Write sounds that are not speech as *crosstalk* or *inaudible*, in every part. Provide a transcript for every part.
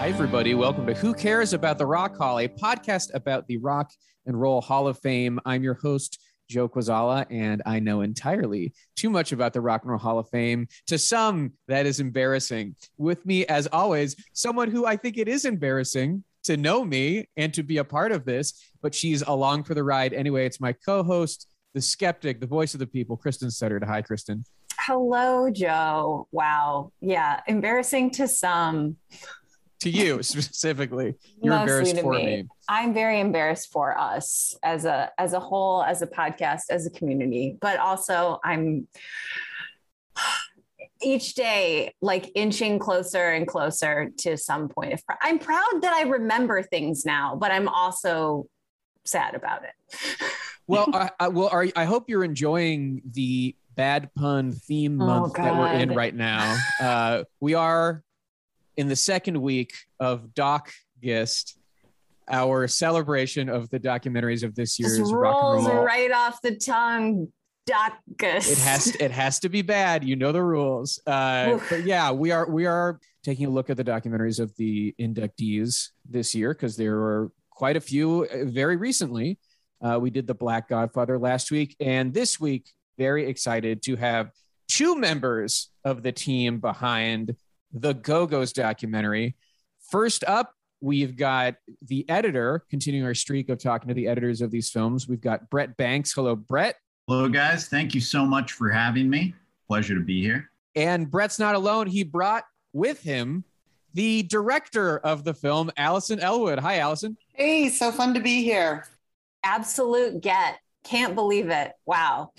Hi, everybody. Welcome to Who Cares About the Rock Hall, a podcast about the Rock and Roll Hall of Fame. I'm your host, Joe Quazala, and I know entirely too much about the Rock and Roll Hall of Fame. To some, that is embarrassing. With me, as always, someone who I think it is embarrassing to know me and to be a part of this, but she's along for the ride anyway. It's my co host, the skeptic, the voice of the people, Kristen Sutter. Hi, Kristen. Hello, Joe. Wow. Yeah. Embarrassing to some to you *laughs* specifically you're Mostly embarrassed for me. me. i'm very embarrassed for us as a as a whole as a podcast as a community but also i'm *sighs* each day like inching closer and closer to some point of i'm proud that i remember things now but i'm also sad about it *laughs* well I, I well are, i hope you're enjoying the bad pun theme oh, month oh, that we're in right now uh, we are in the second week of Doc Gist, our celebration of the documentaries of this year's Just rock and roll. right off the tongue. Doc Gist. It has to, it has to be bad. You know the rules. Uh, but yeah, we are we are taking a look at the documentaries of the inductees this year because there were quite a few uh, very recently. Uh, we did the Black Godfather last week, and this week, very excited to have two members of the team behind the Go Go's documentary. First up, we've got the editor, continuing our streak of talking to the editors of these films. We've got Brett Banks. Hello, Brett. Hello, guys. Thank you so much for having me. Pleasure to be here. And Brett's not alone. He brought with him the director of the film, Alison Ellwood. Hi, Alison. Hey, so fun to be here. Absolute get. Can't believe it. Wow.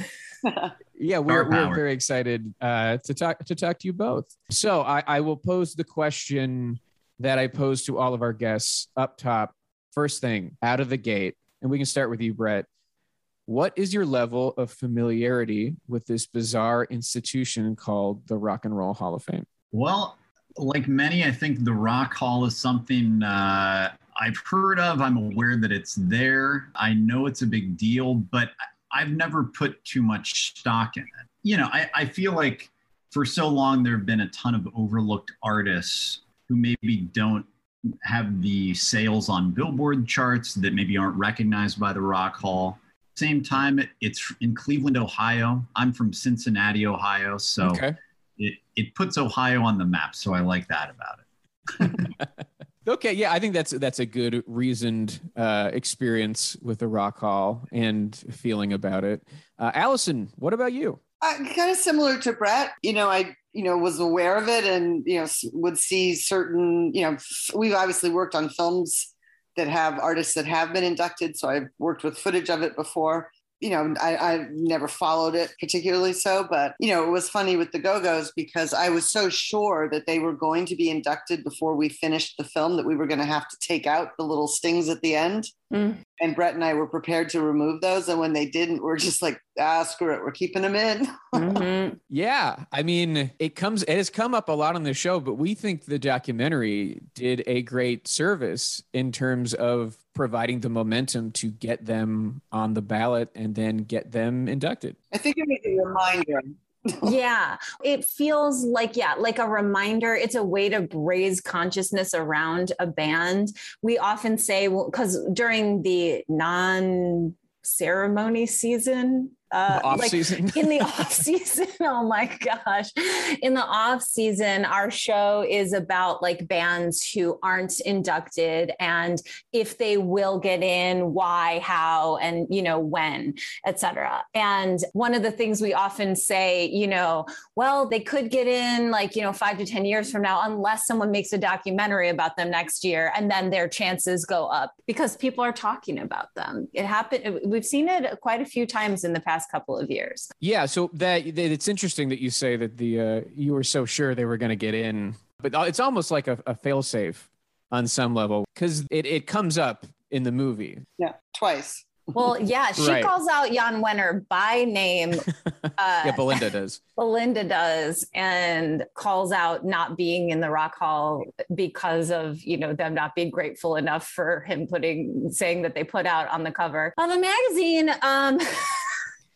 *laughs* yeah, we're, we're very excited uh, to talk to talk to you both. So I, I will pose the question that I pose to all of our guests up top. First thing out of the gate, and we can start with you, Brett. What is your level of familiarity with this bizarre institution called the Rock and Roll Hall of Fame? Well, like many, I think the Rock Hall is something uh, I've heard of. I'm aware that it's there. I know it's a big deal, but I've never put too much stock in it. You know, I, I feel like for so long there have been a ton of overlooked artists who maybe don't have the sales on billboard charts that maybe aren't recognized by the rock hall same time it's in cleveland ohio i'm from cincinnati ohio so okay. It, it puts ohio on the map so i like that about it *laughs* Okay, yeah, I think that's that's a good reasoned uh, experience with the Rock Hall and feeling about it. Uh, Alison, what about you? Uh, kind of similar to Brett. You know, I you know was aware of it and you know would see certain you know we've obviously worked on films that have artists that have been inducted, so I've worked with footage of it before you know, I, I never followed it particularly so, but you know, it was funny with the Go Go's because I was so sure that they were going to be inducted before we finished the film that we were going to have to take out the little stings at the end. Mm. And Brett and I were prepared to remove those. And when they didn't, we're just like, ah, screw it. We're keeping them in. *laughs* mm-hmm. Yeah. I mean, it comes, it has come up a lot on the show, but we think the documentary did a great service in terms of providing the momentum to get them on the ballot and then get them inducted. I think it was a reminder yeah it feels like yeah like a reminder it's a way to raise consciousness around a band. We often say because well, during the non ceremony season uh, off like season. in the *laughs* off season. *laughs* Oh my gosh. In the off season, our show is about like bands who aren't inducted and if they will get in, why, how, and you know, when, etc. And one of the things we often say, you know, well, they could get in like, you know, five to 10 years from now, unless someone makes a documentary about them next year, and then their chances go up because people are talking about them. It happened, we've seen it quite a few times in the past past couple of years. Yeah, so that it's interesting that you say that the uh, you were so sure they were going to get in, but it's almost like a, a failsafe on some level because it, it comes up in the movie. Yeah, twice. Well, yeah, she Right. calls out Jan Wenner by name. *laughs* Uh, Yeah, Belinda does. *laughs* Belinda does and calls out not being in the Rock Hall because of, you know, them not being grateful enough for him putting saying that they put out on the cover of a magazine. Um *laughs*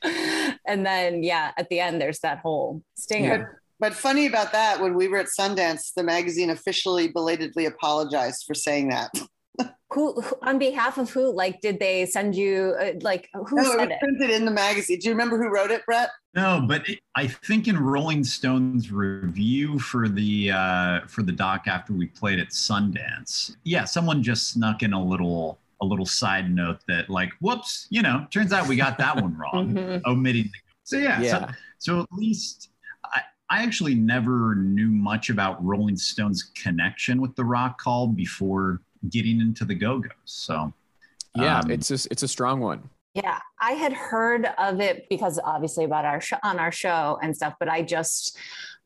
*laughs* and then yeah, at the end there's that whole stinger. But funny about that, when we were at Sundance, the magazine officially belatedly apologized for saying that. *laughs* Who, who on behalf of who? Like did they send you uh, like who No, it was it? printed in the magazine. Do you remember who wrote it, Brett? No, but it, I think in Rolling Stone's review for the uh, for the doc after we played at Sundance, yeah, someone just snuck in a little a little side note that like, whoops, you know, turns out we got that one *laughs* wrong, Mhm. omitting. The, so yeah, Yeah. So, so at least I, I actually never knew much about Rolling Stone's connection with the Rock Hall before getting into the Go Go's. So Yeah, Um, it's a, it's a strong one. Yeah, I had heard of it because obviously about our show on our show and stuff, but I just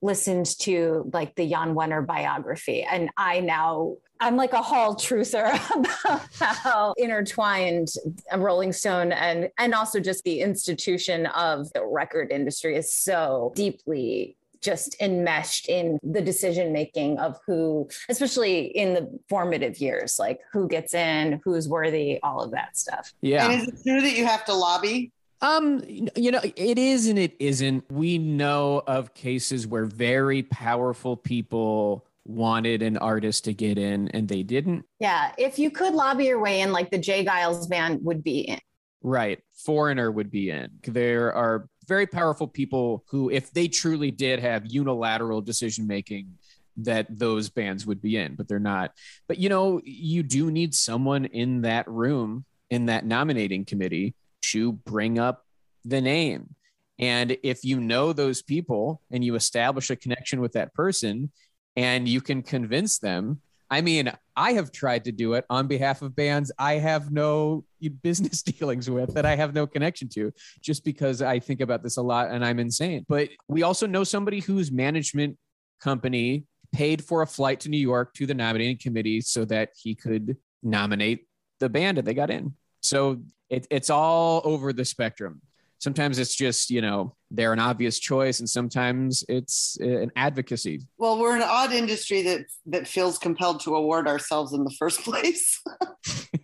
listened to like the Jan Wenner biography, and I now I'm like a hall truther *laughs* about how intertwined Rolling Stone and and also just the institution of the record industry is so deeply just enmeshed in the decision making of who especially in the formative years like who gets in who's worthy all of that stuff Yeah. And is it true that you have to lobby? Um, you know, it is and it isn't. We know of cases where very powerful people wanted an artist to get in and they didn't. Yeah, if you could lobby your way in, like the J. Geils band would be in. Right. Foreigner would be in. There are very powerful people who, if they truly did have unilateral decision making, that those bands would be in, but they're not. But you know, you do need someone in that room, in that nominating committee, to bring up the name. And if you know those people and you establish a connection with that person and you can convince them, I mean, I have tried to do it on behalf of bands I have no business *laughs* dealings with that I have no connection to, just because I think about this a lot and I'm insane. But we also know somebody whose management company paid for a flight to New York to the nominating committee so that he could nominate the band that they got in. So it, it's all over the spectrum. Sometimes it's just, you know, they're an obvious choice, and sometimes it's an advocacy. Well, we're an odd industry that that feels compelled to award ourselves in the first *laughs* place.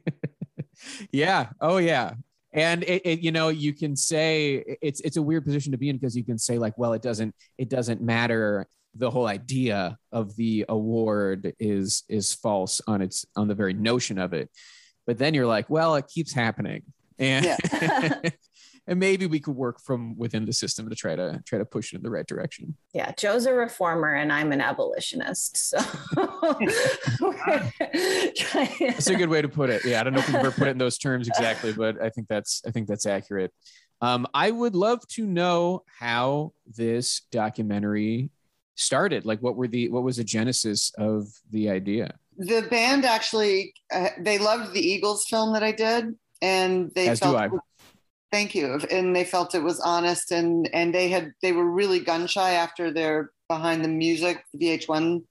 *laughs* yeah. Oh, yeah. And it, it, you know, you can say it's it's a weird position to be in because you can say like, well, it doesn't it doesn't matter. The whole idea of the award is is false on its on the very notion of it. But then you're like, well, it keeps happening, and *laughs* and maybe we could work from within the system to try to try to push it in the right direction. Yeah, Joe's a reformer and I'm an abolitionist. So *laughs* That's a good way to put it. Yeah, I don't know if we've ever put it in those terms exactly, but I think that's I think that's accurate. Um, I would love to know how this documentary started. Like, what were the what was the genesis of the idea? the band actually uh, they loved the Eagles film that I did, and they As do felt. I. Thank you, and they felt it was honest, and and they had they were really gun shy after their behind the music VH1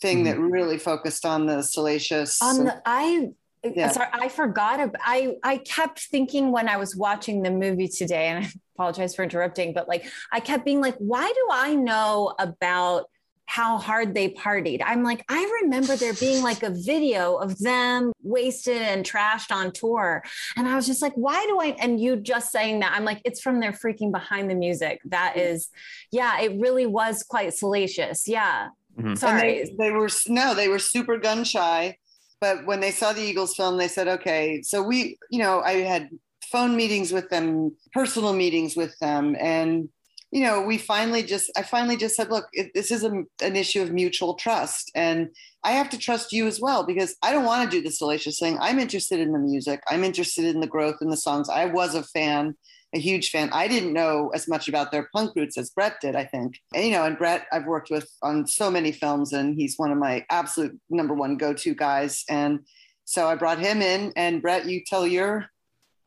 thing mm-hmm. that really focused on the salacious. on the I Yeah. sorry, I forgot ab- I I kept thinking when I was watching the movie today, and I apologize for interrupting, but like I kept being like, why do I know about how hard they partied? I'm like, I remember there being like a video of them wasted and trashed on tour. And I was just like, why do I? And you just saying that, I'm like, it's from their freaking behind the music. That is, yeah, it really was quite salacious. Yeah. Mhm. And Sorry. they, they were no, they were super gun shy. But when they saw the Eagles film, they said, okay. So we, you know, I had phone meetings with them, personal meetings with them, and you know, we finally just, I finally just said, look, it, this is a, an issue of mutual trust, and I have to trust you as well because I don't want to do the salacious thing. I'm interested in the music. I'm interested in the growth in the songs. I was a fan a huge fan. I didn't know as much about their punk roots as Brett did, I think. And, you know, and Brett, I've worked with on so many films, and he's one of my absolute number one go to guys. And so I brought him in, and Brett, you tell your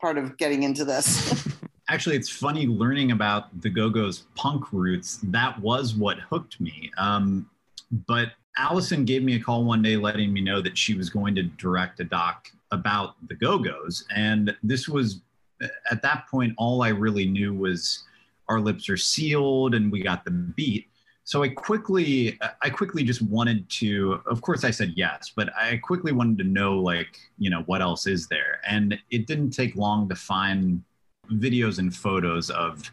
part of getting into this. *laughs* actually, it's funny learning about the Go Go's punk roots. That was what hooked me. Um, but Allison gave me a call one day letting me know that she was going to direct a doc about the Go Go's. And this was, at that point, all I really knew was Our Lips Are Sealed and we got the beat. So I quickly, I quickly just wanted to, of course I said yes, but I quickly wanted to know, like, you know, what else is there? And it didn't take long to find videos and photos of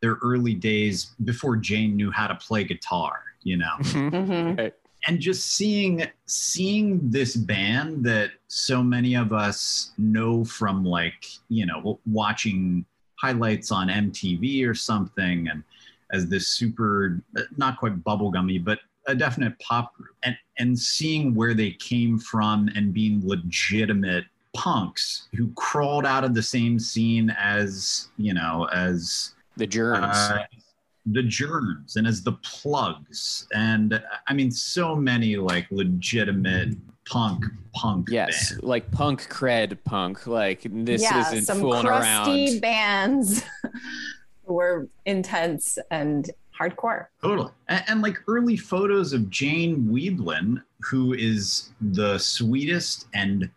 their early days before Jane knew how to play guitar, you know. *laughs* Mhm. Right. and just seeing seeing this band that so many of us know from like you know watching highlights on MTV or something and as this super not quite bubblegummy but a definite pop group and and seeing where they came from and being legitimate punks who crawled out of the same scene as you know as The germs. uh, the germs and as the plugs and i mean so many like legitimate punk punk yes, bands. like punk cred punk. Like this yeah, isn't some fooling crusty around. bands *laughs* were intense and hardcore. totally and, and like early photos of jane wiedlin who is the sweetest and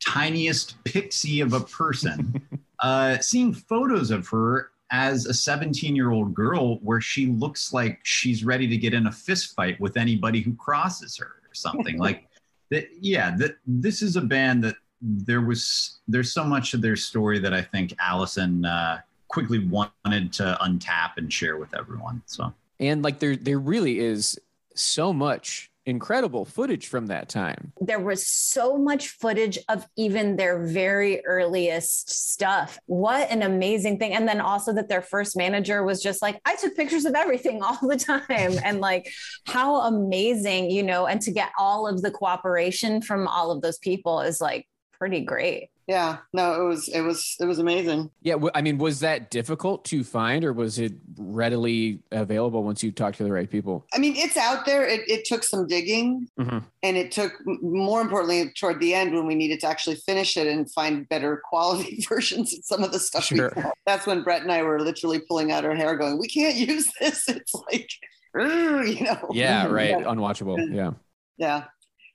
tiniest pixie of a person. *laughs* Uh seeing photos of her as a 17 year old girl where she looks like she's ready to get in a fist fight with anybody who crosses her or something *laughs* like that yeah that this is a band that there was there's so much of their story that i think alison uh, quickly wanted to untap and share with everyone so. And like there, there really is so much incredible footage from that time. There was so much footage of even their very earliest stuff. What an amazing thing. And then also that their first manager was just like, I took pictures of everything *laughs* all the time. And like, how amazing, you know, and to get all of the cooperation from all of those people is like pretty great. Yeah, no, it was it was it was amazing. Yeah, i mean, was that difficult to find, or was it readily available once you talked to the right people? I mean, it's out there. It, it took some digging, Mhm. and it took more importantly toward the end when we needed to actually finish it and find better quality *laughs* versions of some of the stuff. Sure. We. That's when Brett and I were literally pulling out our hair, going, "We can't use this." *laughs* It's like, you know. Yeah, *laughs* right. Yeah. Unwatchable. Yeah. Yeah.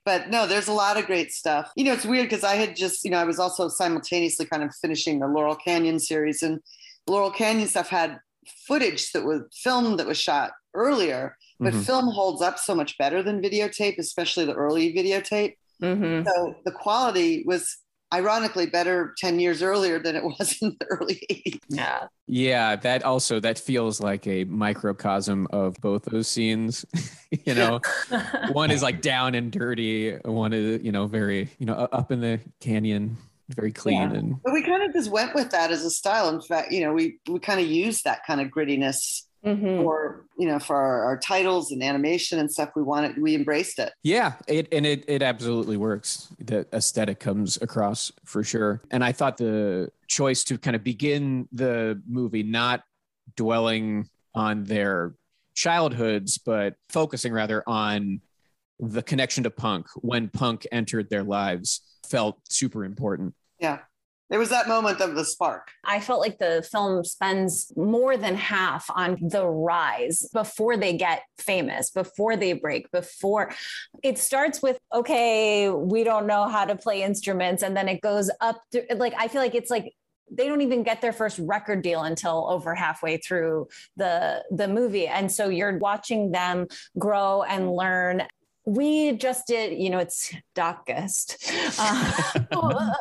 But no, there's a lot of great stuff. You know, it's weird because I had just, you know, I was also simultaneously kind of finishing the Laurel Canyon series, and Laurel Canyon stuff had footage that was film that was shot earlier, but Mhm. film holds up so much better than videotape, especially the early videotape. Mm-hmm. So the quality was ironically better 10 years earlier than it was *laughs* in the early 80s. Yeah. Yeah, that also that feels like a microcosm of both those scenes. *laughs* you know, *laughs* one is like down and dirty, one is you know very you know up in the canyon, very clean Yeah. and But we kind of just went with that as a style. In fact, you know, we we kind of used that kind of grittiness Mhm. for you know for our, our titles and animation and stuff we wanted we embraced it Yeah, it and it it absolutely works. The aesthetic comes across for sure. And I thought the choice to kind of begin the movie not dwelling on their childhoods, but focusing rather on the connection to punk when punk entered their lives felt super important. yeah there was that moment of the spark I felt like the film spends more than half on the rise before they get famous, before they break, before it starts with, okay, we don't know how to play instruments. And then it goes up to like, I feel like it's like, they don't even get their first record deal until over halfway through the the movie and so you're watching them grow and learn we just did you know it's darkest. Uh, *laughs*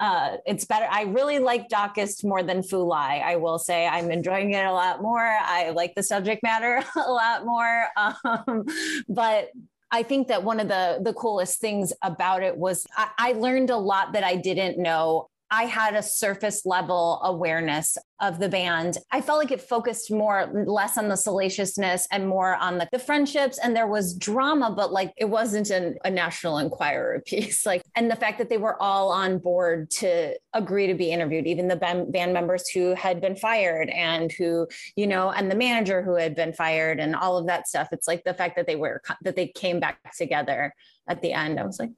uh, it's better. I really like darkest more than fulai i will say. I'm enjoying it a lot more. I like the subject matter *laughs* a lot more. Um, but I think that one of the the coolest things about it was I, I learned a lot that I didn't know I had a surface level awareness of the band. I felt like it focused more, less on the salaciousness and more on the, the friendships. And there was drama, but like it wasn't an, a National Enquirer *laughs* piece. Like, and the fact that they were all on board to agree to be interviewed, even the band, band members who had been fired and who, you know, and the manager who had been fired and all of that stuff. It's like the fact that they were, that they came back together at the end. I was like,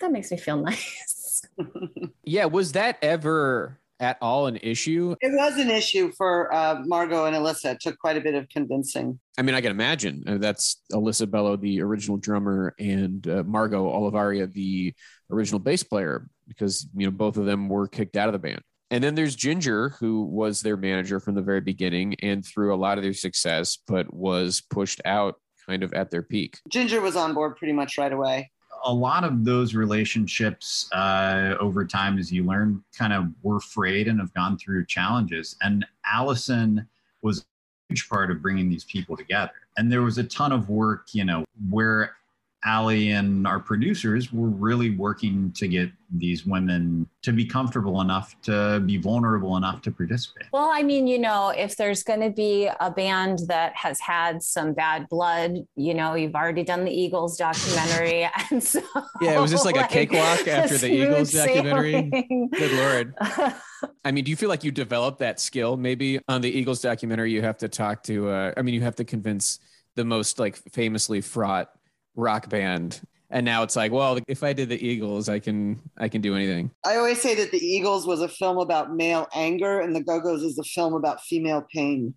that makes me feel *laughs* nice. *laughs* Yeah, was that ever at all an issue? It was an issue for uh, Margot and Elissa. It took quite a bit of convincing. I mean, I can imagine uh, that's Elissa Bello, the original drummer, and uh, Margot Olavarria, the original bass player, because you know both of them were kicked out of the band. And then there's Ginger, who was their manager from the very beginning and through a lot of their success, but was pushed out kind of at their peak. Ginger was on board pretty much right away. A lot of those relationships uh, over time, as you learn, kind of were frayed and have gone through challenges. And Alison was a huge part of bringing these people together. And there was a ton of work, you know, where Ali and our producers were really working to get these women to be comfortable enough to be vulnerable enough to participate. Well, I mean, you know, if there's going to be a band that has had some bad blood, you know, you've already done the Eagles documentary, *laughs* and so yeah, it was just like, *laughs* like a cakewalk after the Eagles documentary. Sailing. Good lord. *laughs* I mean, do you feel like you developed that skill? Maybe on the Eagles documentary, you have to talk to. Uh, I mean, you have to convince the most like famously fraught rock band and now it's like well if i did the eagles i can i can do anything i always say that the eagles was a film about male anger and the go-go's is a film about female pain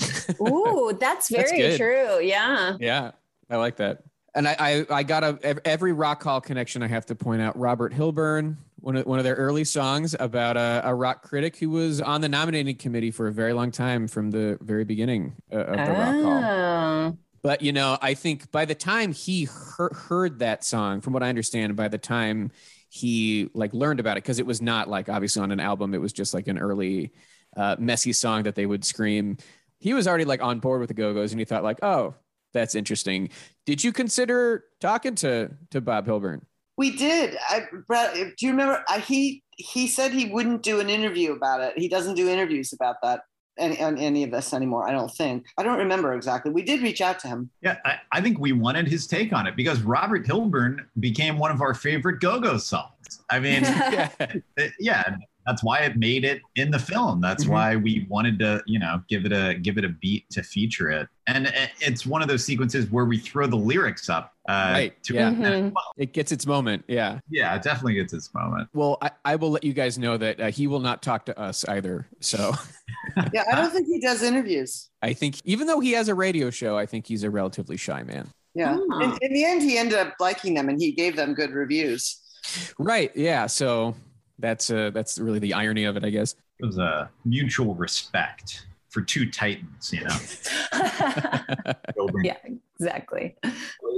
*laughs* ooh that's very that's true yeah yeah i like that and I, I, I got a every rock hall connection. I have to point out Robert Hilburn, one of one of their early songs about a, a rock critic who was on the nominating committee for a very long time from the very beginning uh, of the oh. rock hall. But you know, I think by the time he he- heard that song, from what I understand, by the time he like learned about it, because it was not like obviously on an album, it was just like an early uh, messy song that they would scream. He was already like on board with the Go Go's, and he thought like, oh, that's interesting. Did you consider talking to to Bob Hilburn? We did. I, Brett, do you remember? I, he he said he wouldn't do an interview about it. He doesn't do interviews about that any, any of this anymore. I don't think. I don't remember exactly. We did reach out to him. Yeah, I, I think we wanted his take on it because Robert Hilburn became one of our favorite Go-Go songs. I mean, *laughs* yeah, yeah, that's why it made it in the film. That's mm-hmm. why we wanted to, you know, give it a give it a beat to feature it. And it's one of those sequences where we throw the lyrics up. Uh, right. To yeah. Mm-hmm. It gets its moment. Yeah. Yeah, it definitely gets its moment. Well, I, I will let you guys know that uh, he will not talk to us either. So. *laughs* yeah, I don't think he does interviews. *laughs* I think even though he has a radio show, I think he's a relatively shy man. Yeah. Oh. In, in the end, he ended up liking them, and he gave them good reviews. Right. Yeah. So that's uh, that's really the irony of it, I guess. It was a mutual respect for two titans, you know. *laughs* yeah, exactly.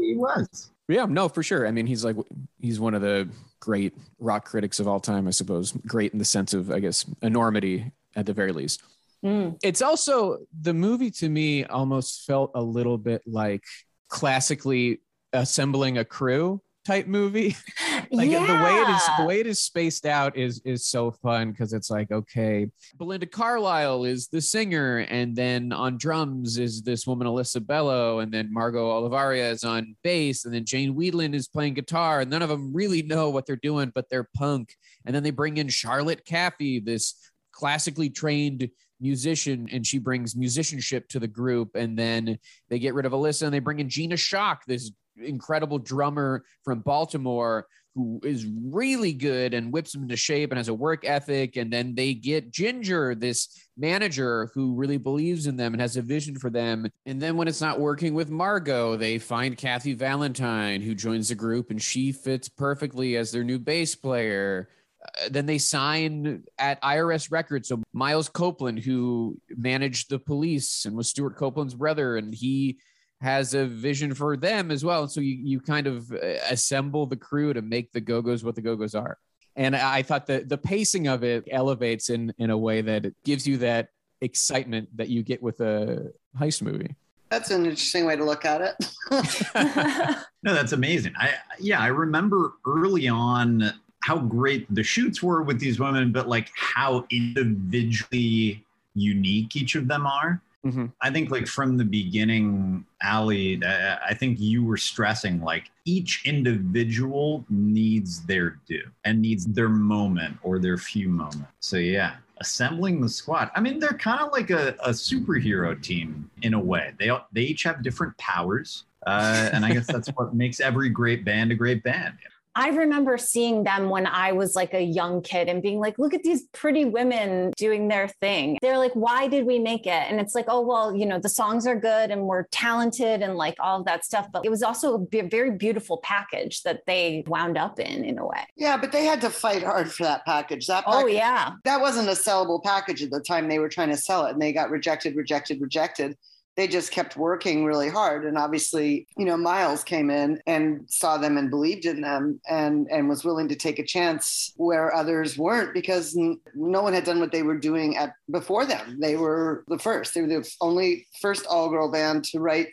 He was. Yeah, no, for sure. I mean, he's like he's one of the great rock critics of all time, I suppose. Great in the sense of, I guess, enormity at the very least. Mm. It's also the movie to me almost felt a little bit like classically assembling a crew type movie. *laughs* like yeah. the way it is the way it is spaced out is is so fun because it's like okay belinda carlisle is the singer and then on drums is this woman elissa bello and then margot olavarria is on bass and then jane wiedlin is playing guitar and none of them really know what they're doing but they're punk and then they bring in charlotte caffey this classically trained musician and she brings musicianship to the group and then they get rid of elissa and they bring in gina schock this incredible drummer from baltimore who is really good and whips them into shape and has a work ethic. And then they get Ginger, this manager who really believes in them and has a vision for them. And then when it's not working with Margot, they find Kathy Valentine, who joins the group, and she fits perfectly as their new bass player. Uh, then they sign at IRS Records. So Miles Copeland, who managed the police and was Stewart Copeland's brother, and he has a vision for them as well. And so you, you kind of uh, assemble the crew to make the Go-Go's what the Go-Go's are. And I thought that the pacing of it elevates in, in a way that it gives you that excitement that you get with a heist movie. That's an interesting way to look at it. *laughs* no, that's amazing. I yeah, I remember early on how great the shoots were with these women, but like how individually unique each of them are. Mm-hmm. I think like from the beginning, Ali, I think you were stressing like each individual needs their due and needs their moment or their few moments. So yeah, assembling the squad. I mean, they're kind of like a, a, superhero team in a way. They they each have different powers, uh, and I guess that's *laughs* what makes every great band a great band. I remember seeing them when I was like a young kid and being like, look at these pretty women doing their thing. They're like, why did we make it? And it's like, oh, well, you know, the songs are good and we're talented and like all of that stuff. But it was also a very beautiful package that they wound up in, in a way. Yeah, but they had to fight hard for that package. That oh, package, oh, yeah. That wasn't a sellable package at the time they were trying to sell it and they got rejected, rejected, rejected they just kept working really hard and obviously you know miles came in and saw them and believed in them and and was willing to take a chance where others weren't because no one had done what they were doing at before them they were the first they were the only first all girl band to write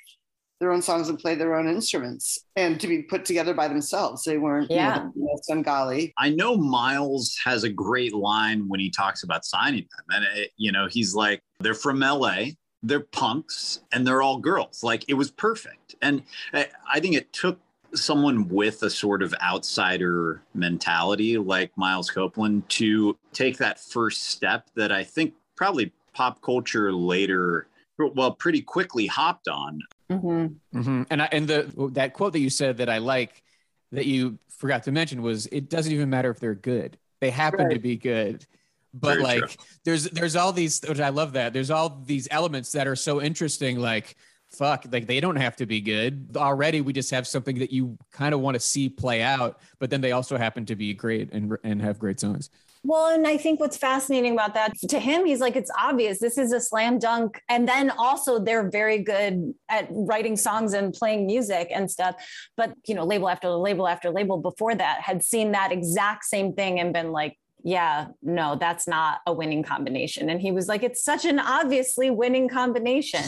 their own songs and play their own instruments and to be put together by themselves. They weren't, yeah. you know, Svengali. I know Miles has a great line when he talks about signing them. And, it, you know, he's like, they're from LA they're punks and they're all girls. Like it was perfect. And I think it took someone with a sort of outsider mentality like Miles Copeland to take that first step that I think probably pop culture later, well, pretty quickly hopped on. Mm-hmm. Mm-hmm. And I, and the that quote that you said that I like that you forgot to mention was it doesn't even matter if they're good; they happen right. to be good but Very like true. there's there's all these which i love that there's all these elements that are so interesting like fuck like they don't have to be good already we just have something that you kind of want to see play out but then they also happen to be great and and have great songs well, and I think what's fascinating about that to him, he's like, it's obvious this is a slam dunk. And then also, they're very good at writing songs and playing music and stuff. But, you know, label after label after label before that had seen that exact same thing and been like, yeah, no, that's not a winning combination. And he was like, it's such an obviously winning combination.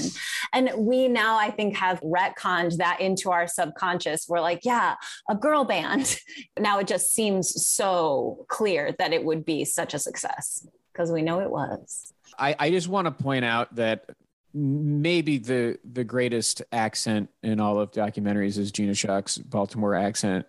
And we now, I think, have retconned that into our subconscious. We're like, yeah, a girl band. *laughs* now it just seems so clear that it would be such a success because we know it was. I, I just want to point out that maybe the the greatest accent in all of documentaries is Gina Schock's Baltimore accent.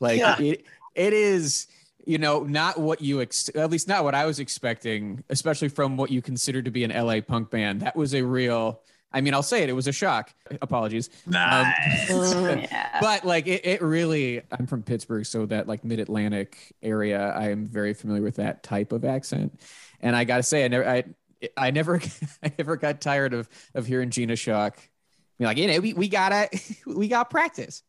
Like yeah. it, it is you know, not what you ex- at least not what I was expecting, especially from what you consider to be an LA punk band. That was a real. I mean, I'll say it. It was a shock. Apologies. Nice. Um, *laughs* yeah. *laughs* But like, it, it really. I'm from Pittsburgh, so that like Mid Atlantic area, I am very familiar with that type of accent. And I gotta say, I never, I, I never, *laughs* I never got tired of of hearing Gina Schock. Be like, you know, we we gotta, we got practice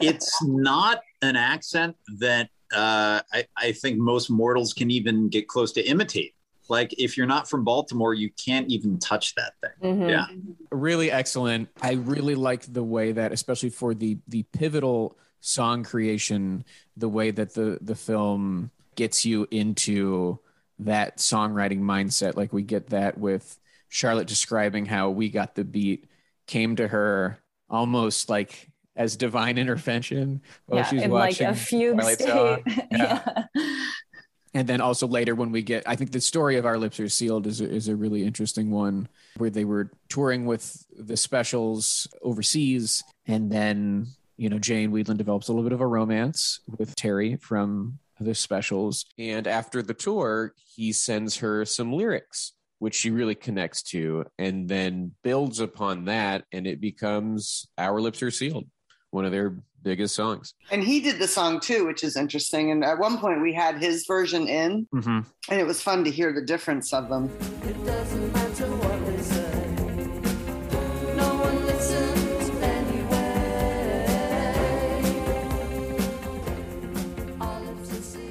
it's not an accent that uh, I, I think most mortals can even get close to imitate. Like if you're not from Baltimore, you can't even touch that thing. Mm-hmm. Yeah, really excellent. I really like the way that, especially for the the pivotal song creation, the way that the the film gets you into that songwriting mindset. Like we get that with Charlotte describing how we got the beat, came to her almost like as divine intervention while yeah, she's in watching like a fugue state. *laughs* Yeah. yeah. And then also later when we get, I think the story of Our Lips Are Sealed is a, is a really interesting one where they were touring with the specials overseas. And then, you know, Jane Wiedlin develops a little bit of a romance with Terry from the specials. And after the tour, he sends her some lyrics which she really connects to and then builds upon that and it becomes our lips are sealed one of their biggest songs and he did the song too which is interesting and at one point we had his version in mm-hmm. and it was fun to hear the difference of them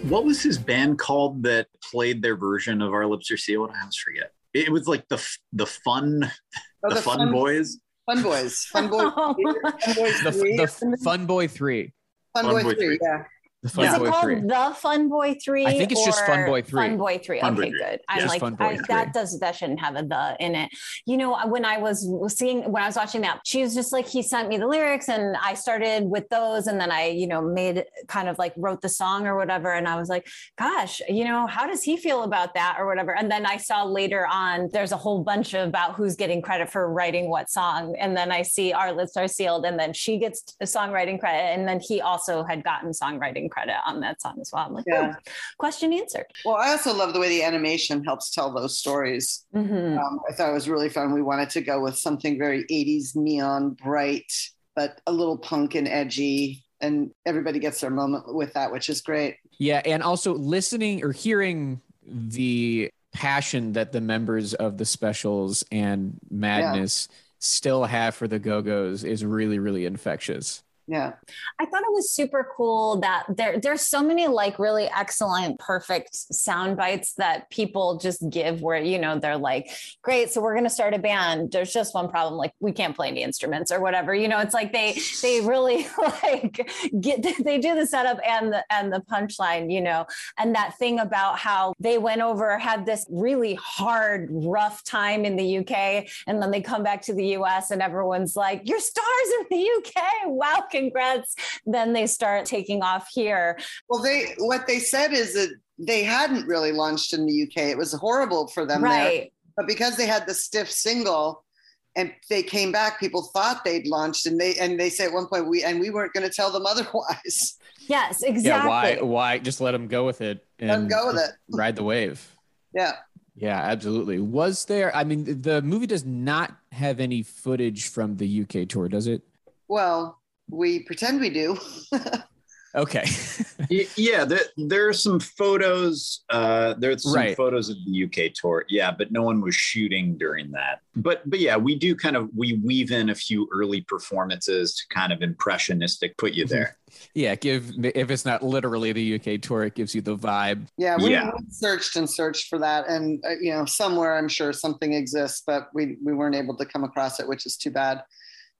what was his band called that played their version of Our Lips Are Sealed? I always forget. It was like the the fun, oh, the, the, fun, fun boys. Fun boys, fun boys, *laughs* fun boys the, the fun boy three. Fun, fun boy, boy, three, three. yeah. The Fun Is Boy it called 3. The Fun Boy 3? I think it's just Fun Boy 3. Fun Boy 3. Fun okay, Boy 3. good. I'm just like, I, that does that shouldn't have a the in it. You know, when I was seeing when I was watching that, she was just like, he sent me the lyrics and I started with those and then I, you know, made kind of like wrote the song or whatever. And I was like, gosh, you know, how does he feel about that or whatever? And then I saw later on there's a whole bunch about who's getting credit for writing what song. And then I see Our Lips Are Sealed and then she gets a songwriting credit. And then he also had gotten songwriting credit on that song song as well. I'm like, yeah. Oh, question answered. Well, I also love the way the animation helps tell those stories. Mm-hmm. Um, I thought it was really fun. We wanted to go with something very 80s neon bright, but a little punk and edgy. and everybody gets their moment with that, which is great. Yeah, and also listening or hearing the passion that the members of the specials and madness yeah. still have for the go-go's is really really infectious yeah. I thought it was super cool that there there's so many like really excellent perfect sound bites that people just give where you know they're like great so we're going to start a band. There's just one problem like we can't play any instruments or whatever. You know it's like they they really *laughs* like get they do the setup and the and the punchline you know and that thing about how they went over had this really hard rough time in the UK and then they come back to the US and everyone's like your stars in the UK wow congrats. Then they start taking off here. Well, they what they said is that they hadn't really launched in the UK. It was horrible for them right. there. But because they had the stiff single and they came back, people thought they'd launched and they and they say at one point we and we weren't going to tell them *laughs* otherwise. Yes, exactly. Yeah, why why just let them go with it and let them go with it. ride the wave. Yeah. Yeah, absolutely. Was there I mean the movie does not have any footage from the UK tour, does it? Well, we pretend we do. *laughs* okay. *laughs* yeah, there, there, are some photos. Uh, there's some right. photos of the UK tour. Yeah, but no one was shooting during that. But but yeah, we do kind of we weave in a few early performances to kind of impressionistic put you there. yeah, give if it's not literally the UK tour, it gives you the vibe. Yeah, we, yeah. searched and searched for that, and uh, you know somewhere I'm sure something exists, but we we weren't able to come across it, which is too bad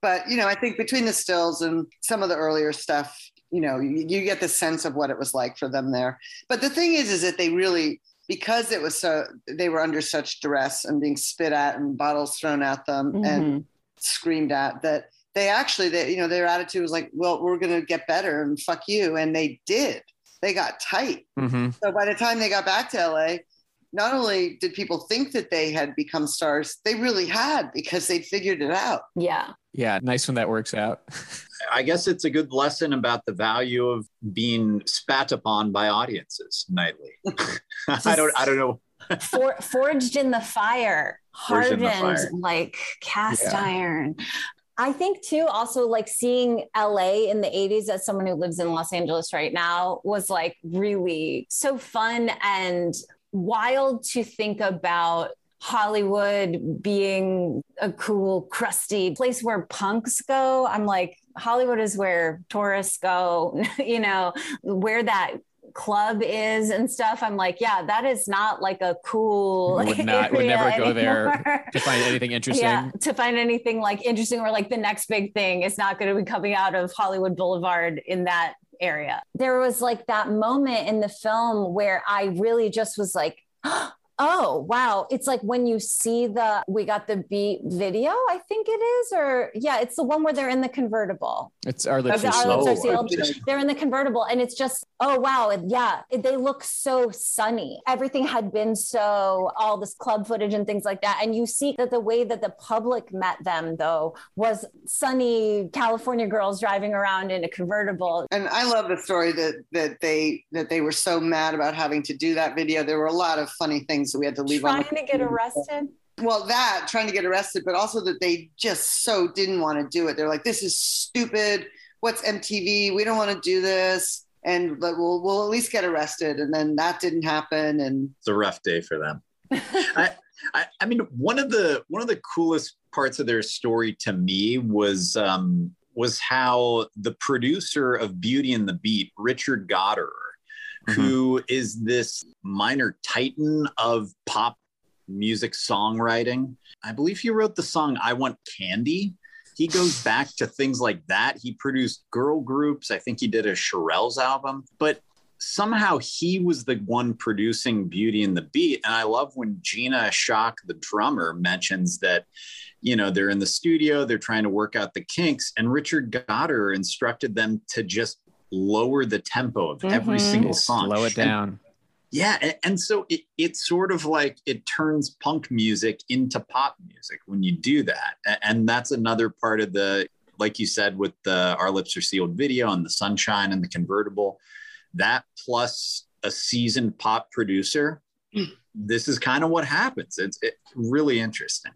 but you know i think between the stills and some of the earlier stuff you know you, you, get the sense of what it was like for them there but the thing is is that they really because it was so they were under such duress and being spit at and bottles thrown at them mm-hmm. and screamed at that they actually they, you know their attitude was like well we're going to get better and fuck you and they did they got tight mm-hmm. so by the time they got back to la not only did people think that they had become stars, they really had because they'd figured it out. Yeah. Yeah. Nice when that works out. *laughs* I guess it's a good lesson about the value of being spat upon by audiences nightly. *laughs* I don't I don't know. *laughs* For, forged in the fire, hardened the fire. like cast yeah. iron. I think too, also like seeing LA in the 80s as someone who lives in Los Angeles right now was like really so fun and wild to think about Hollywood being a cool, crusty place where punks go. I'm like, Hollywood is where tourists go, *laughs* you know, where that club is and stuff. I'm like, yeah, that is not like a cool. Would *laughs* not, would never go there to find anything *laughs* interesting. Yeah, to find anything like interesting or like the next big thing is not going to be coming out of Hollywood Boulevard in that area. There was like that moment in the film where I really just was like, *gasps* Oh, Oh, wow. It's like when you see the We Got the Beat video, I think it is, or yeah, it's the one where they're in the convertible. It's Our Lips, Are, our lips are sealed. They're in the convertible. And it's just, oh, wow. Yeah, they look so sunny. Everything had been so, all this club footage and things like that. And you see that the way that the public met them, though, was sunny California girls driving around in a convertible. And I love the story that, that, they, that they were so mad about having to do that video. There were a lot of funny things so we had to leave. Trying to get arrested. Well, that trying to get arrested, but also that they just so didn't want to do it. They're like, "This is stupid. What's MTV? We don't want to do this." And like, we'll we'll at least get arrested. And then that didn't happen. And it's a rough day for them. *laughs* I, I, I mean, one of the one of the coolest parts of their story to me was um, was how the producer of Beauty and the Beat, Richard Gottehrer, mm-hmm. who is this minor titan of pop music songwriting. I believe he wrote the song I Want Candy. He goes back to things like that. He produced girl groups. I think he did a Shirelles album, but somehow he was the one producing Beauty and the Beat. And I love when Gina Schock, the drummer, mentions that, you know, they're in the studio, they're trying to work out the kinks, and Richard Gottehrer instructed them to just lower the tempo of mm-hmm. every single song. Slow it down. And, yeah. And, and so it, it's sort of like it turns punk music into pop music when you do that. And that's another part of the, like you said, with the Our Lips Are Sealed video and the sunshine and the convertible, that plus a seasoned pop producer, this is kind of what happens. It's, it's really interesting.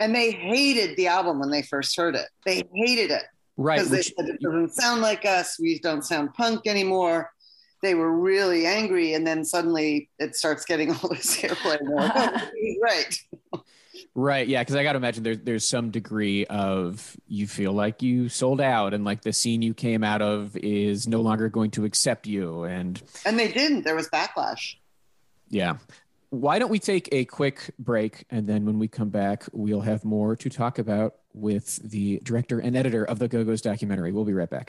And they hated the album when they first heard it. They hated it Right. because they said it doesn't sound like us. We don't sound punk anymore. They were really angry, and then suddenly it starts getting *laughs* all this airplay. like, oh, *laughs* right. Right. Yeah. Because I got to imagine there's there's some degree of you feel like you sold out and like the scene you came out of is no longer going to accept you. And And they didn't. There was backlash. yeah. Why don't we take a quick break? And then when we come back, we'll have more to talk about with the director and editor of the Go Go's documentary. We'll be right back.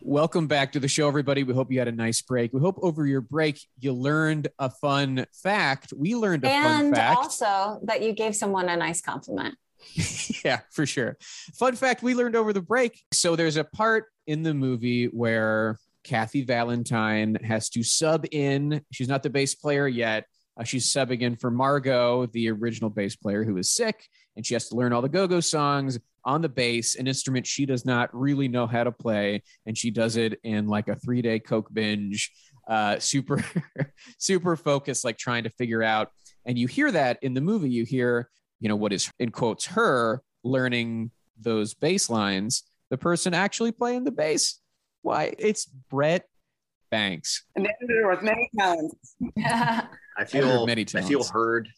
Welcome back to the show, everybody. We hope you had a nice break. We hope over your break you learned a fun fact. We learned a fun And fact. also that you gave someone a nice compliment. *laughs* yeah, for sure. Fun fact we learned over the break. So there's a part in the movie where Kathy Valentine has to sub in. She's not the bass player yet. Uh, she's subbing in for Margot, the original bass player who is sick, and she has to learn all the go go songs on the bass, an instrument she does not really know how to play. And she does it in like a three day Coke binge, uh, super, *laughs* super focused, like trying to figure out. And you hear that in the movie. You hear, you know, what is in quotes her learning those bass lines, the person actually playing the bass. Why? It's Brett Banks. An editor with many talents. *laughs* I feel many many I feel heard.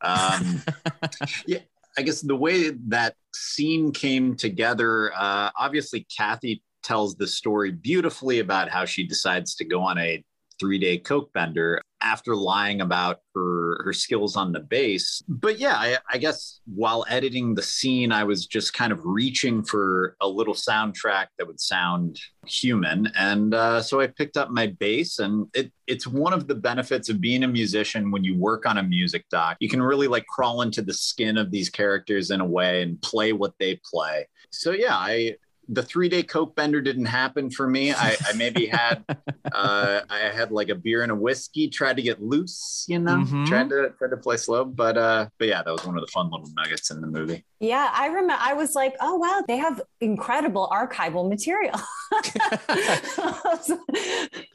Um, *laughs* yeah, I guess the way that scene came together, uh, obviously Kathy tells the story beautifully about how she decides to go on a three-day coke bender after lying about her her skills on the bass. But yeah, I, I guess while editing the scene, I was just kind of reaching for a little soundtrack that would sound human, and uh, so I picked up my bass. And it it's one of the benefits of being a musician when you work on a music doc. You can really like crawl into the skin of these characters in a way and play what they play. So yeah, I the three day coke bender didn't happen for me. I, I maybe had *laughs* uh, I had like a beer and a whiskey, tried to get loose, you know, Mhm. tried to tried to play slow. But uh, but yeah, that was one of the fun little nuggets in the movie. Yeah, I remember. I was like, "Oh wow, they have incredible archival material." *laughs*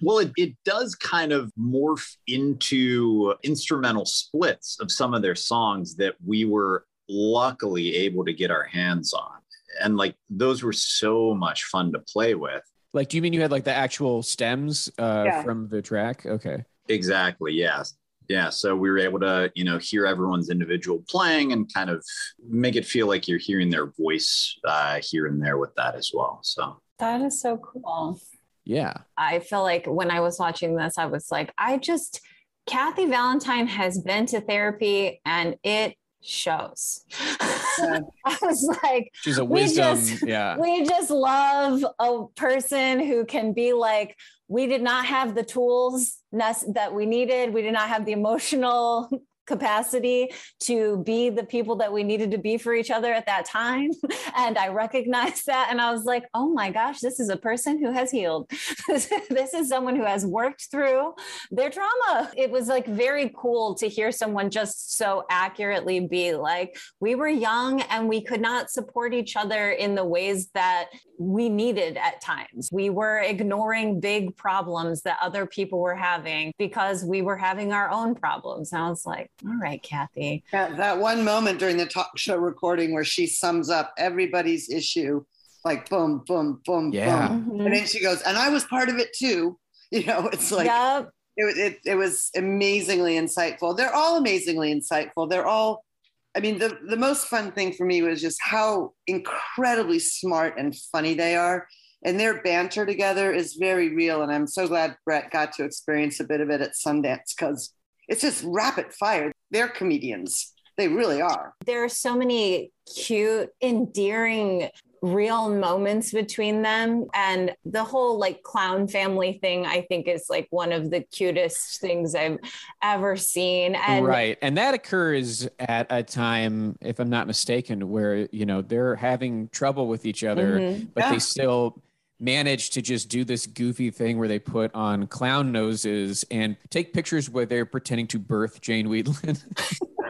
Well, it, it does kind of morph into instrumental splits of some of their songs that we were luckily able to get our hands on. And like those were so much fun to play with. Like, do you mean you had like the actual stems uh, Yeah. from the track? Okay. Exactly. Yes. Yeah. So we were able to, you know, hear everyone's individual playing and kind of make it feel like you're hearing their voice uh, here and there with that as well. So that is so cool. Yeah. I feel like when I was watching this, I was like, I just, Kathy Valentine has been to therapy and it shows. *laughs* Yeah. I was like, She's a We just- yeah. we just love a person who can be like, we did not have the tools nec- that we needed. We did not have the emotional capacity to be the people that we needed to be for each other at that time. *laughs* And I recognized that. And I was like, oh my gosh, this is a person who has healed. *laughs* this is someone who has worked through their trauma. It was like very cool to hear someone just so accurately be like, we were young and we could not support each other in the ways that we needed at times. We were ignoring big problems that other people were having because we were having our own problems. And I was like, all right, Kathy. Yeah, that one moment during the talk show recording where she sums up everybody's issue, like boom, boom, boom, Yeah. boom. And then she goes, and I was part of it too. *laughs* You know, it's like yep. it, was- it, it was amazingly insightful. They're all amazingly insightful. They're all, I mean, the, the most fun thing for me was just how incredibly smart and funny they are. And their banter together is very real. And I'm so glad Brett got to experience a bit of it at Sundance because it's just rapid fire. They're comedians. They really are. There are so many cute, endearing, real moments between them. And the whole like clown family thing, I think, is like one of the cutest things I've ever seen. And right. And that occurs at a time, if I'm not mistaken, where, you know, they're having trouble with each other, Mhm. but Yeah. they still manage to just do this goofy thing where they put on clown noses and take pictures where they're pretending to birth Jane Wiedlin.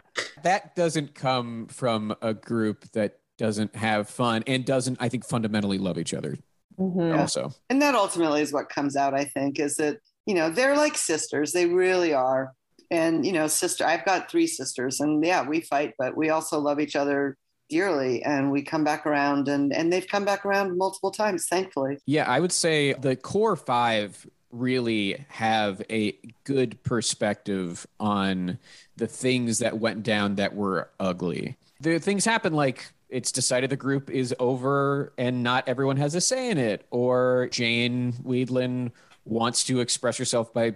*laughs* that doesn't come from a group that doesn't have fun and doesn't, I think, fundamentally love each other Mhm. also. and that ultimately is what comes out i think is that you know they're like sisters they really are and you know, sister. I've got three sisters, and yeah, we fight, but we also love each other dearly and we come back around and and they've come back around multiple times thankfully. Yeah i would say the core five really have a good perspective on the things that went down that were ugly. The things happen like it's decided the group is over and not everyone has a say in it or jane wiedlin wants to express herself by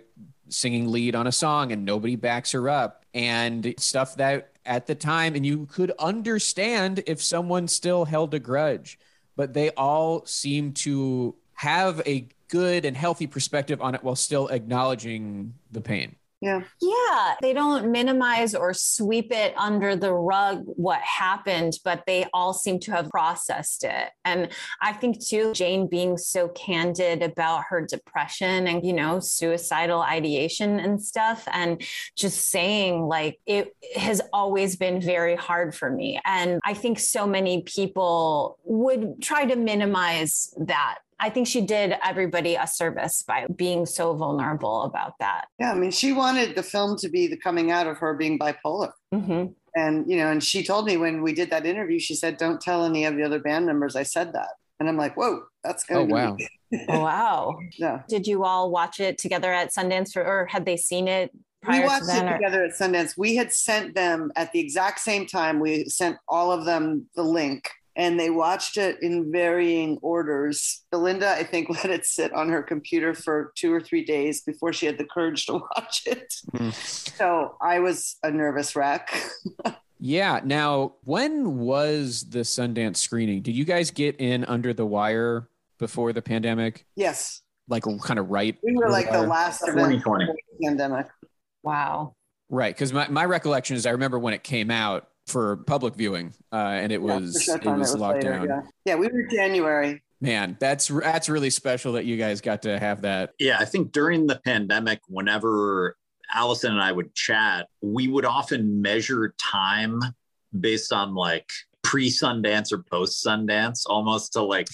singing lead on a song and nobody backs her up and stuff that at the time and you could understand if someone still held a grudge but they all seem to have a good and healthy perspective on it while still acknowledging the pain yeah. Yeah. They don't minimize or sweep it under the rug what happened, but they all seem to have processed it. And I think, too, Jane being so candid about her depression and, you know, suicidal ideation and stuff, and just saying, like, it has always been very hard for me. And I think so many people would try to minimize that I think she did everybody a service by being so vulnerable about that. Yeah, I mean, she wanted the film to be the coming out of her being bipolar. Mm-hmm. And, you know, and she told me when we did that interview, she said, don't tell any of the other band members I said that. And I'm like, whoa, that's going to oh, be. Wow. *laughs* oh, wow. Yeah. Did you all watch it together at Sundance or, or had they seen it? Prior we watched to it or? together at Sundance. We had sent them at the exact same time. We sent all of them the link and they watched it in varying orders. Belinda, I think, *laughs* let it sit on her computer for two or three days before she had the courage to *laughs* watch it. Mm. So I was a nervous wreck. *laughs* yeah. Now, when was the Sundance screening? Did you guys get in under the wire before the pandemic? Yes. Like kind of right. We were like the, the last 2020 pandemic. Wow. Right. Because my, my recollection is I remember when it came out, for public viewing, uh, and it yeah, was it was, was locked later, down. Yeah. yeah, we were January. Man, that's that's really special that you guys got to have that. Yeah, I think during the pandemic, whenever Alison and I would chat, we would often measure time based on like pre Sundance or post Sundance, almost to like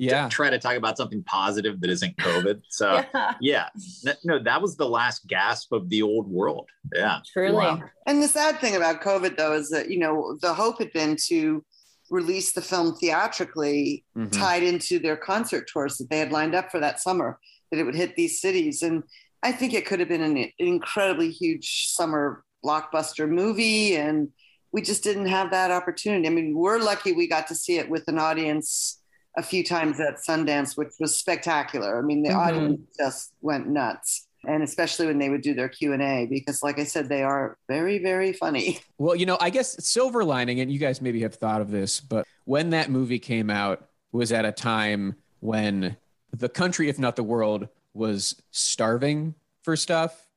yeah try to talk about something positive that isn't covid *laughs* so yeah. yeah. no that was the last gasp of the old world yeah truly wow. and the sad thing about covid though is that you know the hope had been to release the film theatrically mm-hmm. tied into their concert tours that they had lined up for that summer that it would hit these cities and i think it could have been an incredibly huge summer blockbuster movie and we just didn't have that opportunity i mean we're lucky we got to see it with an audience a few times at Sundance, which was spectacular. I mean, the mm-hmm. audience just went nuts. And especially when they would do their Q and A, because, like I said, they are very, very funny. *laughs* Well, you know, I guess silver lining, and you guys maybe have thought of this, but when that movie came out was at a time when the country, if not the world, was starving for stuff,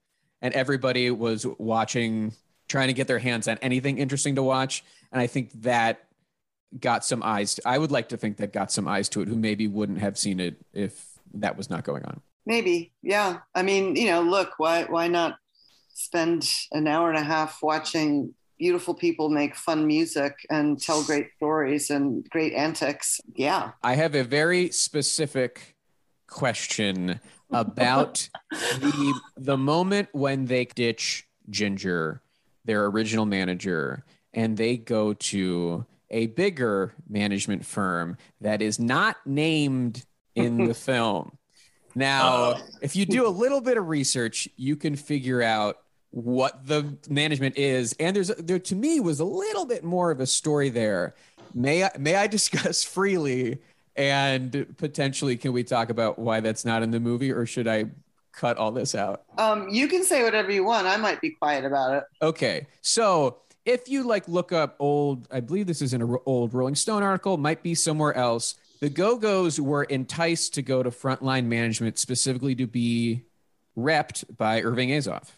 and everybody was watching, trying to get their hands on anything interesting to watch. And I think that got some eyes. I would like to think that got some eyes to it who maybe wouldn't have seen it if that was not going on. Maybe, yeah. I mean, you know, look, why why not spend an hour and a half watching beautiful people make fun music and tell great stories and great antics? Yeah. I have a very specific question about *laughs* the the moment when they ditch Ginger, their original manager, and they go to a bigger management firm that is not named in the *laughs* film. Now, if you do a little bit of research, you can figure out what the management is. And there's there to me was a little bit more of a story there. May I may I *laughs* discuss freely and potentially can we talk about why that's not in the movie or should I cut all this out? Um, you can say whatever you want. I might be quiet about it. Okay. So if you like look up old, I believe this is in an old Rolling Stone article, might be somewhere else. The Go Go's were enticed to go to frontline management specifically to be repped by Irving Azoff.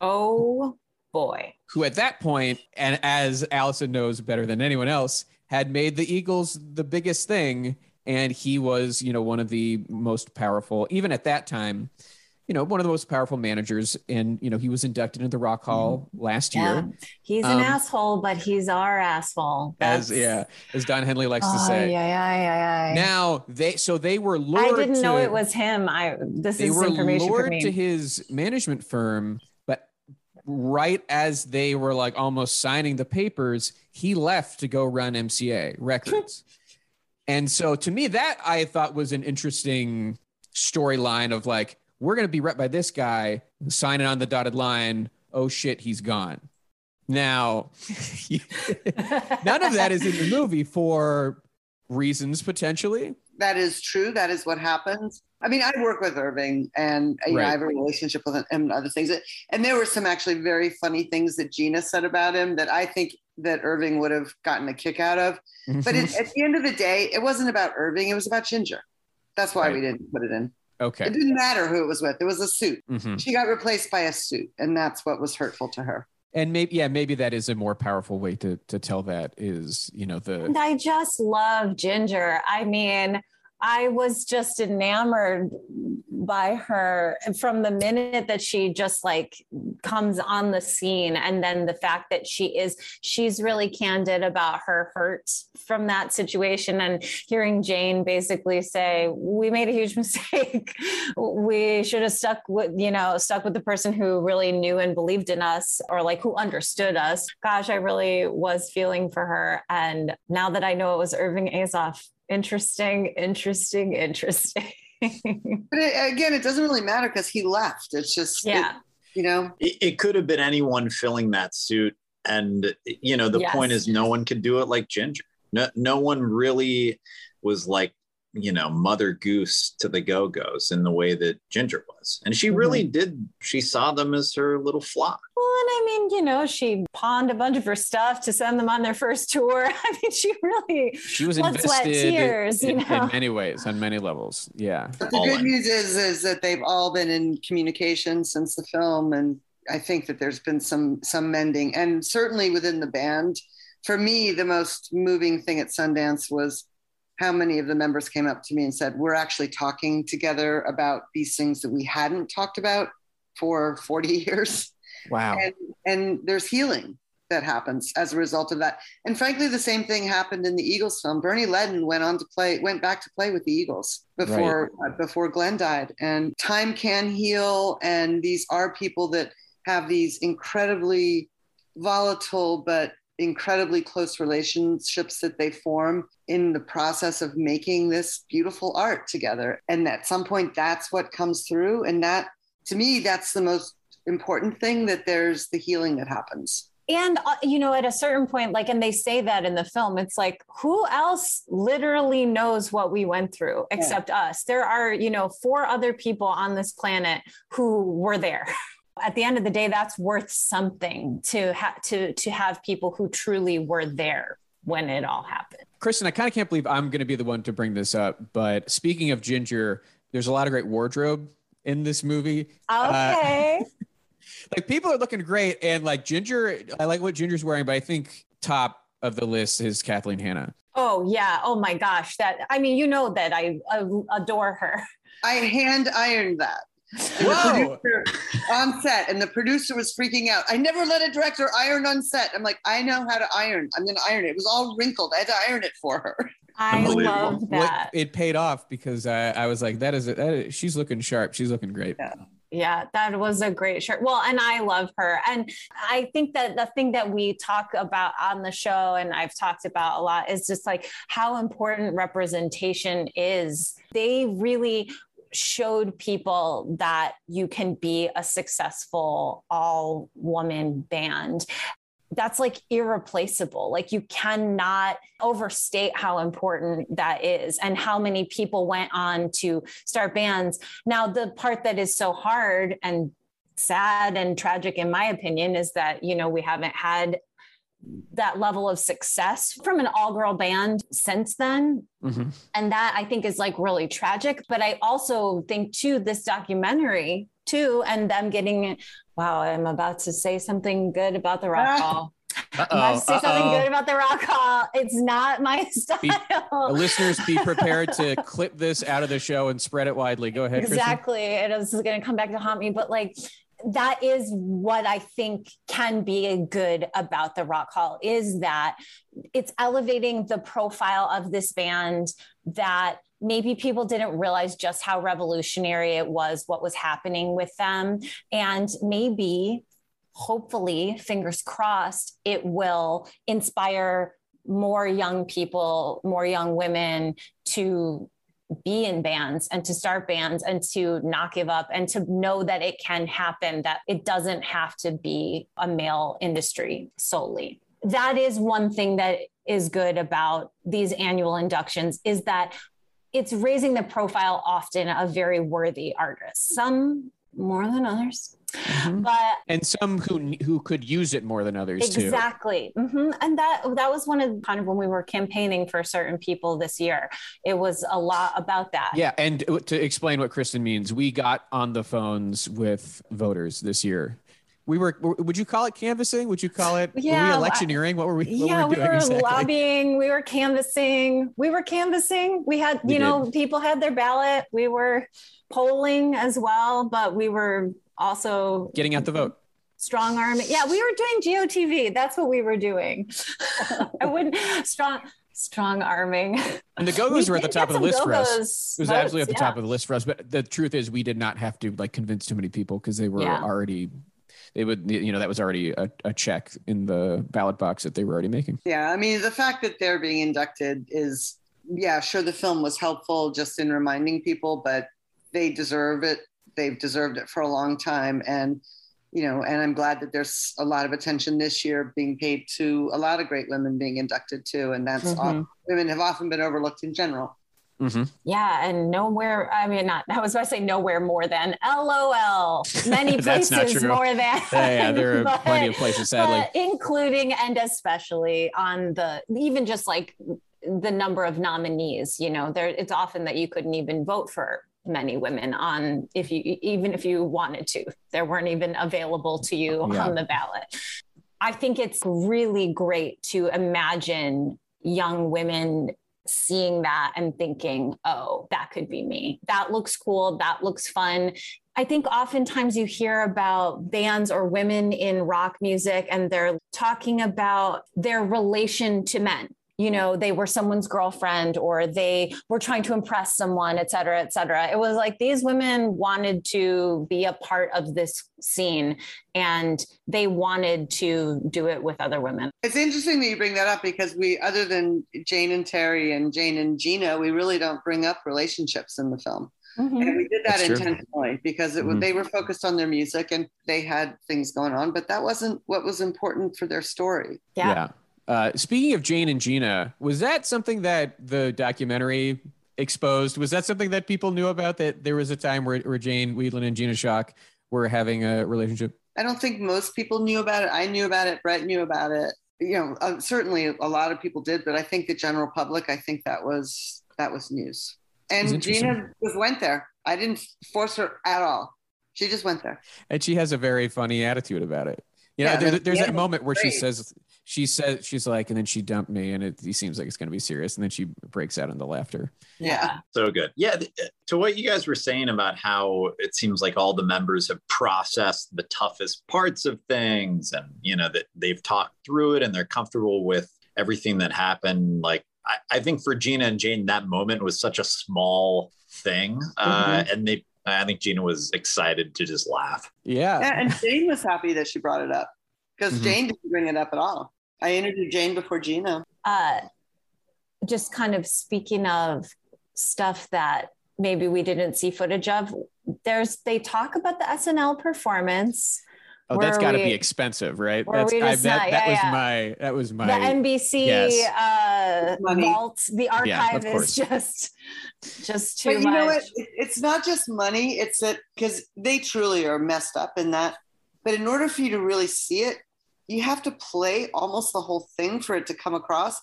Oh boy. Who at that point, and as Alison knows better than anyone else, had made the Eagles the biggest thing. And he was, you know, one of the most powerful, even at that time, you know, one of the most powerful managers. And, you know, he was inducted into the Rock Hall mm-hmm. last yeah. year. He's um, an asshole, but he's our asshole. That's... As, yeah, as Don Henley likes oh, to say. Yeah, yeah, yeah, yeah. Now, they, so they were lured I didn't to, know it was him. I, this they is were information lured for me. to his management firm, but right as they were like almost signing the papers, he left to go run MCA Records. *laughs* and so to me, that I thought was an interesting storyline of like, we're going to be rep by this guy signing on the dotted line. Oh shit, he's gone. Now, *laughs* none of that is in the movie for reasons potentially. That is true. That is what happens. I mean, I work with Irving and you right. know, I have a relationship with him and other things. And there were some actually very funny things that Gina said about him that I think that Irving would have gotten a kick out of. But mm-hmm. it, at the end of the day, it wasn't about Irving, it was about Ginger. That's why right. we didn't put it in. Okay. It didn't matter who it was with. It was a suit. Mm-hmm. She got replaced by a suit, and that's what was hurtful to her and maybe yeah maybe that is a more powerful way to to tell that is you know the and i just love ginger i mean I was just enamored by her from the minute that she just like comes on the scene and then the fact that she is she's really candid about her hurt from that situation and hearing Jane basically say we made a huge *laughs* mistake. We should have stuck with you know stuck with the person who really knew and believed in us or like who understood us. Gosh I really was feeling for her. And now that I know it was Irving Azoff interesting, interesting, interesting. *laughs* but it, again, it doesn't really matter because he left. It's just, yeah, it, you know, it, it, could have been anyone filling that suit. And, you know, the yes. point is no one could do it like Ginger. No, no one really was like you know mother goose to the go-go's in the way that ginger was and she really mm-hmm. did she saw them as her little flock well and i mean you know she pawned a bunch of her stuff to send them on their first tour *laughs* i mean she really she was invested tears, in, you know? in many ways on many levels yeah but the all good in. news is is that they've all been in communication since the film and i think that there's been some some mending and certainly within the band for me the most moving thing at sundance was how many of the members came up to me and said, We're actually talking together about these things that we hadn't talked about for 40 *laughs* years. Wow. And, and there's healing that happens as a result of that. And frankly, the same thing happened in the Eagles film. Bernie Leadon went on to play, went back to play with the Eagles before right. uh, before Glenn died. And time can heal. And these are people that have these incredibly volatile but incredibly close relationships that they form in the process of making this beautiful art together. And at some point, that's what comes through. And that, to me, that's the most important thing that there's the healing that happens. And, uh, you know, at a certain point, like, and they say that in the film, it's like, who else literally knows what we went through except yeah. us? There are, you know, four other people on this planet who were there. *laughs* at the end of the day that's worth something to have to to have people who truly were there when it all happened. Kristen i kind of can't believe i'm going to be the one to bring this up but speaking of ginger there's a lot of great wardrobe in this movie. Uh, okay. Uh, *laughs* like people are looking great and like ginger i like what ginger's wearing but i think top of the list is kathleen hanna. Oh yeah. Oh my gosh. That i mean you know that i adore her. I hand ironed that Whoa. on set, and the producer was freaking out. I never let a director iron on set. I'm like, I know how to iron. I'm going to iron it. It was all wrinkled. I had to iron it for her. I love that. It, it paid off because I, I was like, that is, a, that is, she's looking sharp. She's looking great. Yeah. Yeah, that was a great shirt. Well, and I love her. And I think that the thing that we talk about on the show and I've talked about a lot is just like how important representation is. They really showed people that you can be a successful all woman band that's like irreplaceable. Like you cannot overstate how important that is and how many people went on to start bands. Now, the part that is so hard and sad and tragic, in my opinion, is that, you know, we haven't had that level of success from an all girl band since then. Mm-hmm. And that I think is like really tragic. But I also think, too, this documentary, too, and them getting, wow, I'm about to say something good about the rock hall. Uh-oh, I'm say uh-oh. something good about the rock hall. It's not my style. Be, listeners, be prepared to *laughs* clip this out of the show and spread it widely. Go ahead. Exactly. Kristen. It is going to come back to haunt me. But like, that is what I think can be good about the Rock Hall is that it's elevating the profile of this band that maybe people didn't realize just how revolutionary it was what was happening with them. And maybe hopefully, fingers crossed, it will inspire more young people, more young women to be in bands and to start bands and to not give up and to know that it can happen, that it doesn't have to be a male industry solely. That is one thing that is good about these annual inductions is that it's raising the profile often of very worthy artists, some more than others. Mm-hmm. But and some who who could use it more than others exactly. too. Mm-hmm. and that that was one of kind of when we were campaigning for certain people this year. It was a lot about that. Yeah, and to explain what Kristen means, we got on the phones with voters this year we were would you call it canvassing would you call it yeah, were we electioneering what were we what yeah were we, we were exactly? lobbying we were canvassing we were canvassing we had you know people had their ballot we were polling as well but we were also getting out the vote strong arm yeah we were doing gotv that's what we were doing *laughs* i wouldn't strong strong arming. And the Go-Go's were at the top of the list for us. It was votes, absolutely at the yeah. top of the list for us. But the truth is, we did not have to like convince too many people because they were yeah. already they would you know that was already a, a check in the ballot box that they were already making yeah i mean the fact that they're being inducted is yeah sure the film was helpful just in reminding people but they deserve it they've deserved it for a long time and you know and i'm glad that there's a lot of attention this year being paid to a lot of great women being inducted too and that's mm-hmm. often, women have often been overlooked in general Mm-hmm. Yeah, and nowhere. I mean, not. I was about to say nowhere more than LOL. *laughs* Many places more than. Yeah, yeah there are *laughs* but, plenty of places, sadly, including and especially on the even just like the number of nominees. You know, there it's often that you couldn't even vote for many women on if you even if you wanted to. There weren't even available to you yeah. on the ballot. I think it's really great to imagine young women seeing that and thinking, oh, that could be me. That looks cool. That looks fun. I think oftentimes you hear about bands or women in rock music and they're talking about their relation to men you know they were someone's girlfriend or they were trying to impress someone et cetera et cetera it was like these women wanted to be a part of this scene and they wanted to do it with other women it's interesting that you bring that up because we other than jane and terry and jane and gina we really don't bring up relationships in the film Mm-hmm. And we did that That's intentionally true. because it mm-hmm. they were focused on their music and they had things going on, but that wasn't what was important for their story. Yeah. yeah. Uh, speaking of Jane and Gina, was that something that the documentary exposed? Was that something that people knew about? That there was a time where, where Jane Wiedlin and Gina Schock were having a relationship? I don't think most people knew about it. I knew about it. Brett knew about it. You know, uh, certainly a lot of people did, but I think the general public, I think that was that was news. And Gina just went there. I didn't force her at all. She just went there. And she has a very funny attitude about it. You know, yeah, there, there's that moment where great. she says she says she's like, and then she dumped me, and it, it seems like it's going to be serious, and then she breaks out into laughter. Yeah, so good. Yeah, uh, to what you guys were saying about how it seems like all the members have processed the toughest parts of things, and you know that they've talked through it, and they're comfortable with everything that happened. Like, I, I think for Gina and Jane, that moment was such a small thing, uh, mm-hmm. uh, and they I think Gina was excited to just laugh. Yeah. yeah and Jane was happy that she brought it up because mm-hmm. Jane didn't bring it up at all. I interviewed Jane before Gina. Uh, just kind of speaking of stuff that maybe we didn't see footage of, there's they talk about the SNL performance. Oh, that's got to be expensive, right? That's I, that, that yeah, was yeah. my that was my the NBC yes. uh, vault. The archive yeah, is just just too but you much. know what? It's not just money. It's that because they truly are messed up in that. But in order for you to really see it, you have to play almost the whole thing for it to come across.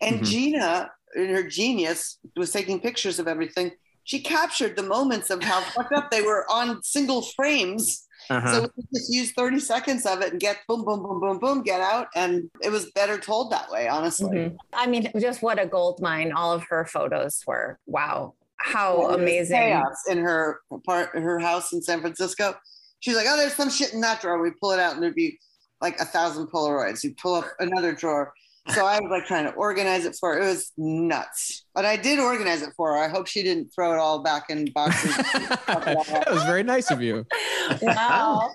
And mm-hmm. Gina, in her genius, was taking pictures of everything. She captured the moments of how *laughs* fucked up they were on single frames. Uh-huh. So we just use 30 seconds of it and get boom, boom, boom, boom, boom, get out. And it was better told that way, honestly. Mm-hmm. I mean, just what a gold mine all of her photos were. Wow. How amazing. Chaos in her part her house in San Francisco. She's like, oh, there's some shit in that drawer. We pull it out and there'd be like a thousand Polaroids. You pull up another drawer. So I was like trying to organize it for her. It was nuts. But I did organize it for her. I hope she didn't throw it all back in boxes. *laughs* that was very nice of you. *laughs* Wow.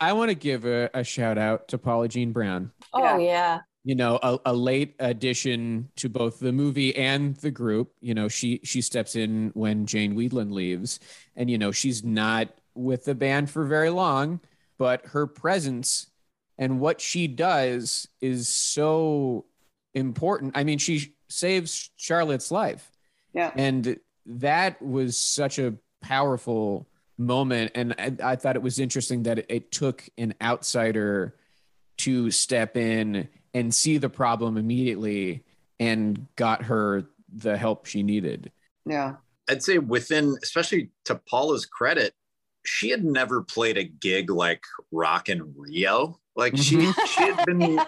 I want to give a, a shout out to Paula Jean Brown. Oh Yeah. yeah. you know a, a late addition to both the movie and the group you know she she steps in when jane Wiedlin leaves and you know she's not with the band for very long but her presence and what she does is so important i mean she saves charlotte's life Yeah. and that was such a powerful moment and i, I thought it was interesting that it, it took an outsider to step in and see the problem immediately and got her the help she needed. Yeah. I'd say within, especially to Paula's credit, she had never played a gig like Rock in Rio. Like she, Mhm. *laughs* she had been uh,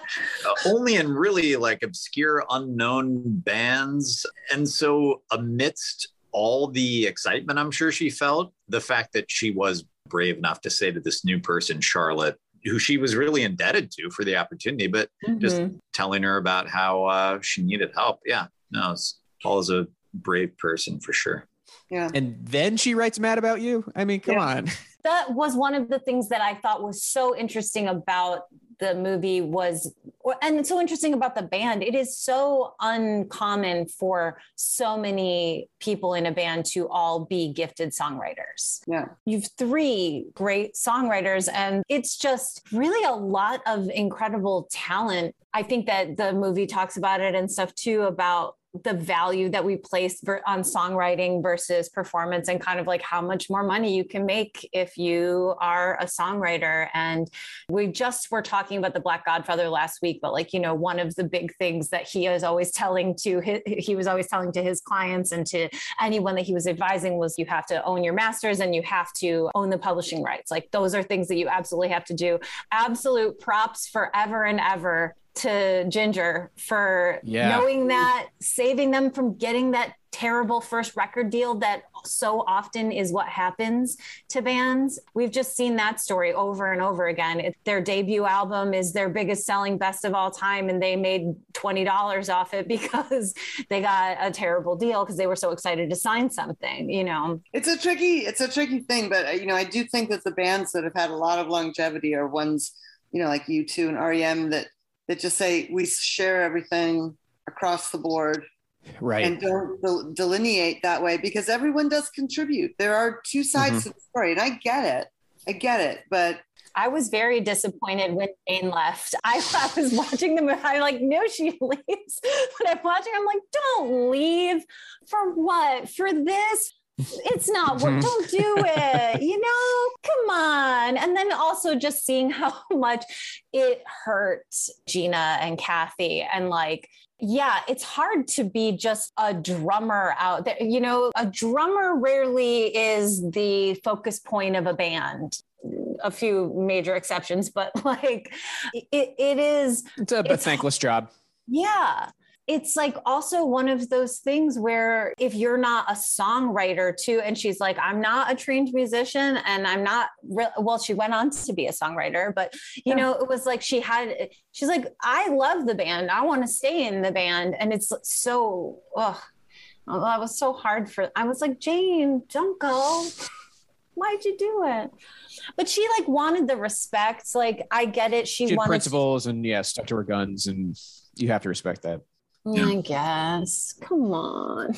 only in really like obscure, unknown bands, and so amidst all the excitement, I'm sure she felt the fact that she was brave enough to say to this new person, Charlotte, who she was really indebted to for the opportunity, but just Mhm. telling her about how uh, she needed help. Yeah, no, it's- Paula's a brave person for sure. Yeah. And then she writes mad about you. I mean, come Yeah. on. that was one of the things that I thought was so interesting about the movie was and it's so interesting about the band it is so uncommon for so many people in a band to all be gifted songwriters Yeah. you've three great songwriters and it's just really a lot of incredible talent i think that the movie talks about it and stuff too about the value that we place on songwriting versus performance and kind of like how much more money you can make if you are a songwriter. And we just were talking about the black godfather last week but like you know one of the big things that he is always telling to his, he was always telling to his clients and to anyone that he was advising was you have to own your masters and you have to own the publishing rights. Like those are things that you absolutely have to do. Absolute props forever and ever to ginger for Yeah. knowing that saving them from getting that terrible first record deal that so often is what happens to bands. We've just seen that story over and over again. It, their debut album is their biggest selling best of all time and they made $20 off it *laughs* because they got a terrible deal because they were so excited to sign something you know? It's a tricky, it's a tricky thing, but uh, you know, I do think that the bands that have had a lot of longevity are ones, you know, like U2 and REM that that just say we share everything across the board Right. and don't del- delineate that way because everyone does contribute. There are two sides Mhm. to the story, and I get it. I get it, but I was very disappointed when Jane left. I, *laughs* I was watching the movie. I'm like no, she *laughs* leaves, but I'm watching. I'm like, don't leave for what? For this? It's not work. Mm-hmm. Don't do it. You know, come on. And then also just seeing how *laughs* much it hurt Gina and Kathy, and like. Yeah, it's hard to be just a drummer out there. You know, a drummer rarely is the focus point of a band a few major exceptions, but *laughs* like it, it is, It's a, a it's- thankless job. yeah. It's like also one of those things where if you're not a songwriter too, and she's like, I'm not a trained musician and I'm not re-, well, she went on to be a songwriter, but you Yeah. know, it was like she had, she's like, I love the band. I want to stay in the band. And it's so, oh, that was so hard for, I was like, Jane, don't go. Why'd you do it? But she like wanted the respect. Like I get it. She, She wanted principles and yeah, stuck to her guns, and you have to respect that. To, I guess. Come on.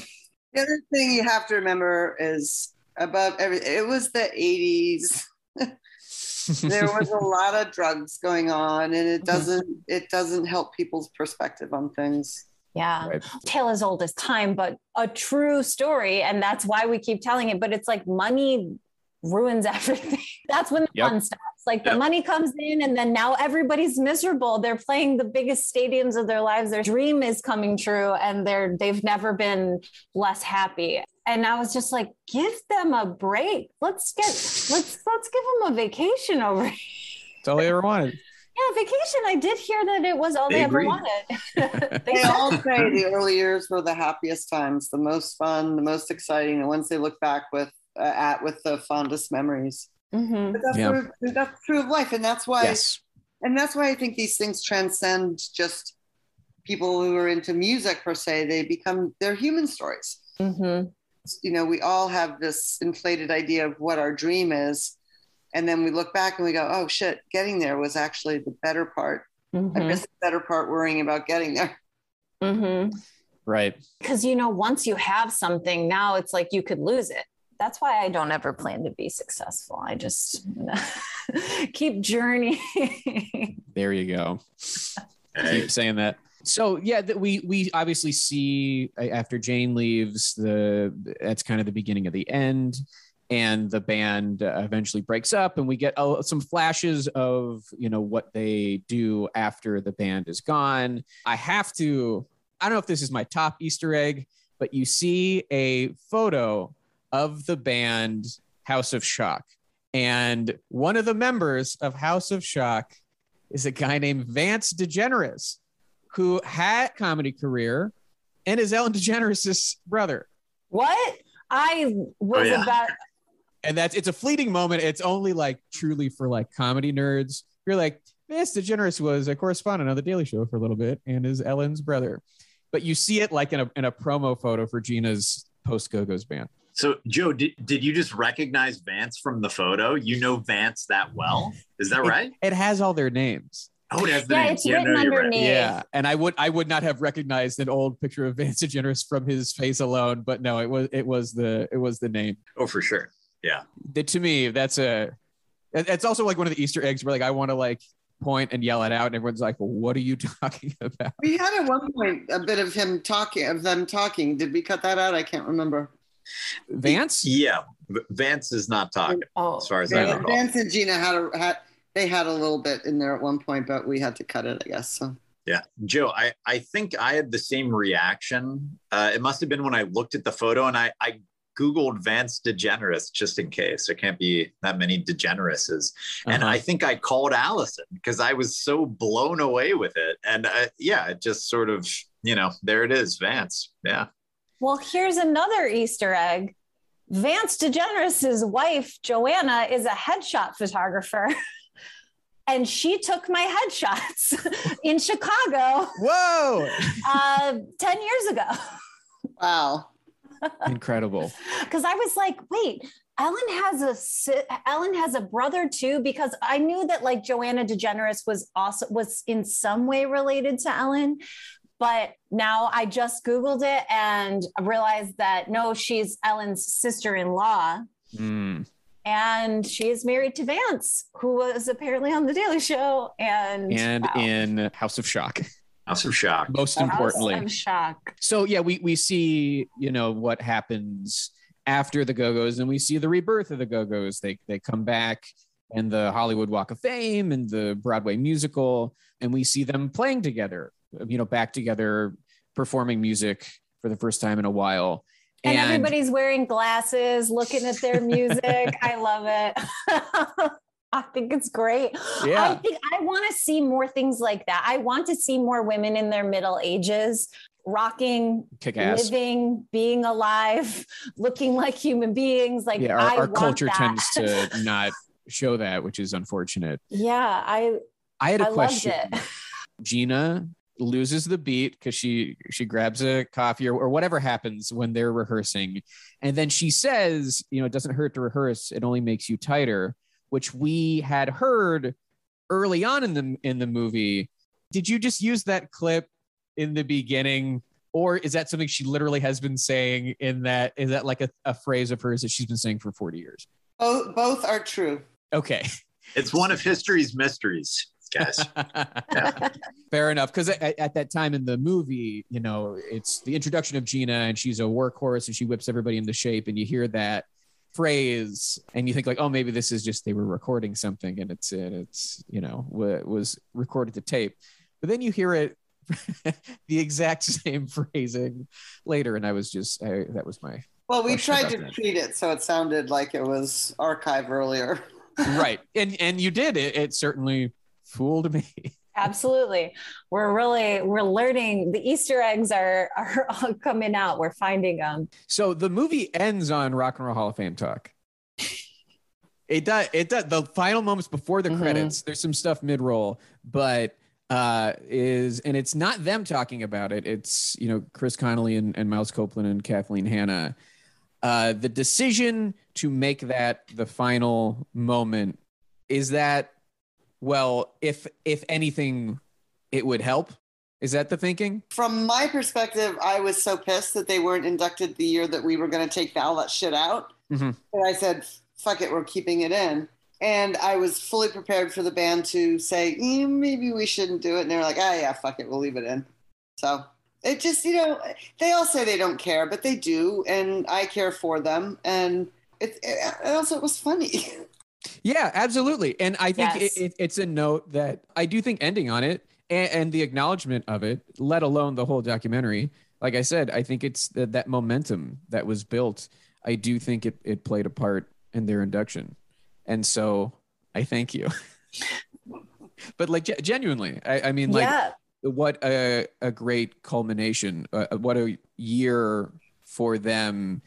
the other thing you have to remember is above every. It was the '80s. *laughs* there was a lot of drugs going on, and it doesn't. It doesn't help people's perspective on things. Yeah. Right. Tale as old as time, but a true story. And that's why we keep telling it. But it's like money ruins *laughs* everything. that's when the Yep. fun stops. Like the Yep. money comes in, and then now everybody's miserable. They're playing the biggest stadiums of their lives. Their dream is coming true, and they're they've never been less happy. And I was just like, give them a break. Let's get let's let's give them a vacation over here. *laughs* That's all they ever wanted. Yeah, vacation. I did hear that it was all they, They ever wanted. They *laughs* *laughs* They all say the early years were the happiest times, the most fun, the most exciting, the ones they look back with uh, at with the fondest memories. Mhm. But that's, Yeah. true, that's true of life, and that's why Yes. and that's why I think these things transcend just people who are into music per se. They become they're human stories. Mhm. You know, we all have this inflated idea of what our dream is, And then we look back and we go, oh shit, getting there was actually the better part. Mhm. I missed the better part worrying about getting there. Mhm. Right. because you know once you have something now it's like you could lose it that's why i don't ever plan to be successful i just *laughs* keep journeying *laughs* There you go. Hey, Keep saying that. So yeah, that we we obviously see after Jane leaves the that's kind of the beginning of the end, and the band uh, eventually breaks up, and we get uh, some flashes of you know what they do after the band is gone. I have to. I don't know if this is my top Easter egg, but you see a photo of the band House of Schock, and one of the members of House of Schock is a guy named Vance DeGeneres, who had a comedy career and is Ellen DeGeneres' brother. what i was oh, yeah. about And that's it's a fleeting moment. It's only like truly for like comedy nerds. You're like, Vance DeGeneres was a correspondent on the Daily Show for a little bit and is Ellen's brother. But you see it like in a in a promo photo for Gina's post Go-Go's band. So, Joe, did, did you just recognize Vance from the photo? You know Vance that well? Is that right? It has all their names. Oh, it has the yeah names. it's Yeah, written no, you're right. underneath Yeah, and I would I would not have recognized an old picture of Vance DeGeneres from his face alone, but no, it was it was the it was the name. Oh, for sure. Yeah. That to me, that's a it's also like one of the Easter eggs where like I want to like point and yell it out, and everyone's like, well, "What are you *laughs* talking about?" We had at one point a bit of him talking, of them talking. Did we cut that out? I can't remember. Vance? Yeah, Vance is not talking oh as far as I Vance, recall. Vance and Gina had a had they had a little bit in there at one point, but we had to cut it, I guess. So Yeah, Joe, I, I think I had the same reaction. Uh, it must have been when I looked at the photo and I, I Googled Vance DeGeneres just in case. There can't be that many DeGenereses. And Uh-huh. I think I called Alison because I was so blown away with it. And uh, yeah, it just sort of, you know, there it is, Vance. Yeah. Well here's another easter egg vance degeneres' wife joanna is a headshot photographer *laughs* and she took my headshots *laughs* in chicago Whoa! *laughs* uh, 10 years ago wow. Incredible. because I was like, wait, Ellen has a Ellen has a brother too because I knew that like Joanna DeGeneres was also was in some way related to Ellen, but now I just googled it and realized that no, she's Ellen's sister-in-law. Mm. And she is married to Vance, who was apparently on the Daily Show, and And wow. in House of Schock, House of Schock. most House importantly. of shock. so yeah, we we see you know what happens after the Go Go's, and we see the rebirth of the Go Go's. They they come back and the Hollywood Walk of Fame and the Broadway musical, and we see them playing together. You know, back together, performing music for the first time in a while. And, everybody's wearing glasses, looking at their music. *laughs* I love it. *laughs* I think it's great. Yeah. I think I want to see more things like that. I want to see more women in their middle ages rocking, kick ass. living, being alive, *laughs* looking like human beings. Like Yeah, I our, our culture that. tends to not show that, which is unfortunate. yeah, I I had a I loved question. it. Gina loses the beat because she she grabs a coffee or, or whatever happens when they're rehearsing. And then she says you know it doesn't hurt to rehearse it only makes you tighter which we had heard early on in the in the movie. Did you just use that clip in the beginning or is that something she literally has been saying in that is that like a, a phrase of hers that she's been saying for 40 years? Both both are true. okay. It's one of *laughs* history's mysteries, guys. *laughs* Fair enough. Because at, at that time in the movie, you know, it's the introduction of Gina and she's a workhorse and she whips everybody into shape. And you hear that phrase and you think like, oh, maybe this is just they were recording something and it's and it's you know w- was recorded to tape. But then you hear it *laughs* the exact *laughs* same phrasing later, and I was just I, that was my Well, we tried to that. treat it so it sounded like it was archive earlier. right. And and you did it. It certainly fooled me. *laughs* Absolutely. We're really we're learning the Easter eggs are are *laughs* all coming out. We're finding them. So the movie ends on Rock and Roll Hall of Fame talk. It does. It does. The final moments before the Mhm. credits, there's some stuff mid roll, but uh is and it's not them talking about it. It's you know Chris Connelly and, and Miles Copeland and Kathleen Hanna. Uh, the decision to make that the final moment is that well, if if anything, it would help. Is that the thinking? From my perspective, I was so pissed that they weren't inducted the year that we were going to take all that shit out. Mm-hmm. And I said, fuck it, we're keeping it in. And I was fully prepared for the band to say, eh, maybe we shouldn't do it. And they were like, ah, yeah, fuck it, we'll leave it in. So it just, you know, they all say they don't care, but they do. And I care for them. And it, it also, it was funny. *laughs* Yeah, absolutely. And I think Yes. it, it, it's a note that I do think ending on it and, and the acknowledgement of it, let alone the whole documentary. Like I said, I think it's that that momentum that was built. I do think it, it played a part in their induction. And so I thank you. *laughs* but like ge- genuinely, I, I mean, like yeah. what a, a great culmination uh, what a year for them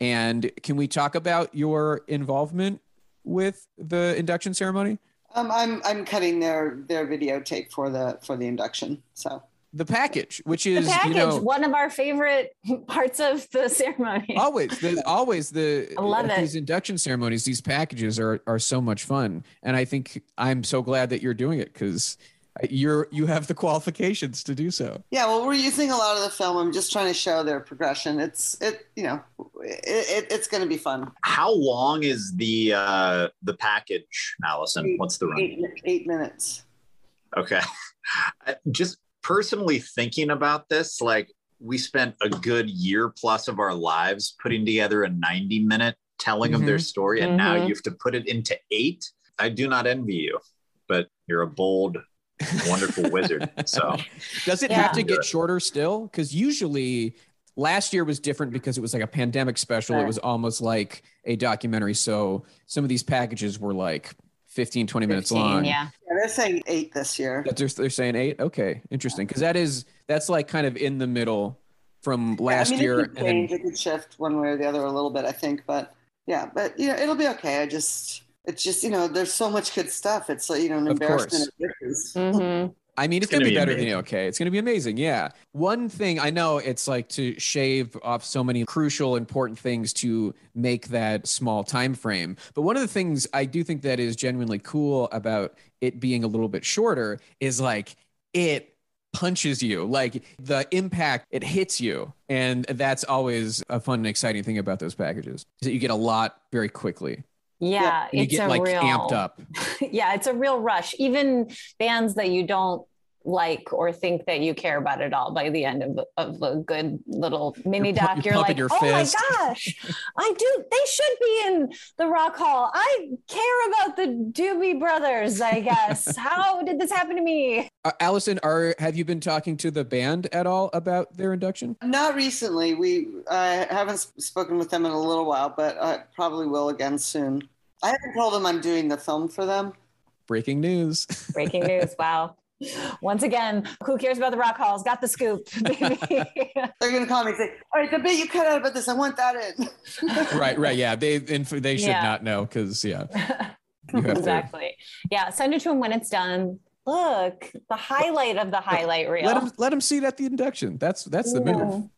and can we talk about your involvement with the induction ceremony Um, I'm I'm cutting their their videotape for the for the induction. So the package which The is package, you know one of our favorite *laughs* parts of the ceremony. always the *laughs* always the I love at it. these induction ceremonies these packages are are so much fun and i think i'm so glad that you're doing it because you're you have the qualifications to do so yeah, well, we're using a lot of the film. I'm just trying to show their progression. It's it you know it, it it's going to be fun. How long is the uh, the package, Alison? What's the run? Eight, eight minutes. Okay. *laughs* Just personally thinking about this, like we spent a good year plus of our lives putting together a 90 minute telling of their story, and now Mhm. you have to put it into eight. I do not envy you, but you're a bold, wonderful wizard. So *laughs* Does it Yeah. have to get shorter still? Because usually last year was different because it was like a pandemic special. It was almost like a documentary. So some of these packages were like 15, 20 minutes 15, long. Yeah. Yeah, they're saying eight this year. That they're, they're saying eight. Okay, interesting. Because that is that's like kind of in the middle from Yeah, last I mean, year. it could and then- change. It could shift one way or the other a little bit, I think. But yeah, but you know, it'll be okay. I just, it's just, you know, there's so much good stuff. It's like you know, an Of embarrassment course. of riches. Mhm. I mean, it's, It's gonna, gonna be be better than amazing. okay. It's gonna be amazing. Yeah. One thing I know it's like to shave off so many crucial, important things to make that small time frame. But one of the things I do think that is genuinely cool about it being a little bit shorter is like it punches you like the impact it hits you and that's always a fun and exciting thing about those packages is that you get a lot very quickly Yeah, you it's get a like real amped up *laughs* yeah, it's a real rush. Even bands that you don't like or think that you care about it all by the end of, of a good little mini You're doc, you're you're, like, your oh fist." my gosh, I do. They should be in the Rock Hall. I care about the Doobie Brothers. I guess. *laughs* How did this happen to me? uh, alison are have you been talking to the band at all about their induction Not recently. We I haven't spoken with them in a little while, but I probably will again soon. I haven't told them I'm doing the film for them. breaking news Breaking news! Wow. Once again, who cares about the Rock Halls? Got the scoop, *laughs* baby. They're going to call me and say, "All right, the bit you cut out about this, I want that in." *laughs* right right yeah they inf- they should Yeah. not know because yeah *laughs* you have to exactly. Yeah, send it to him when it's done. Look, the highlight of the highlight reel. let them let them see it at the induction that's that's the move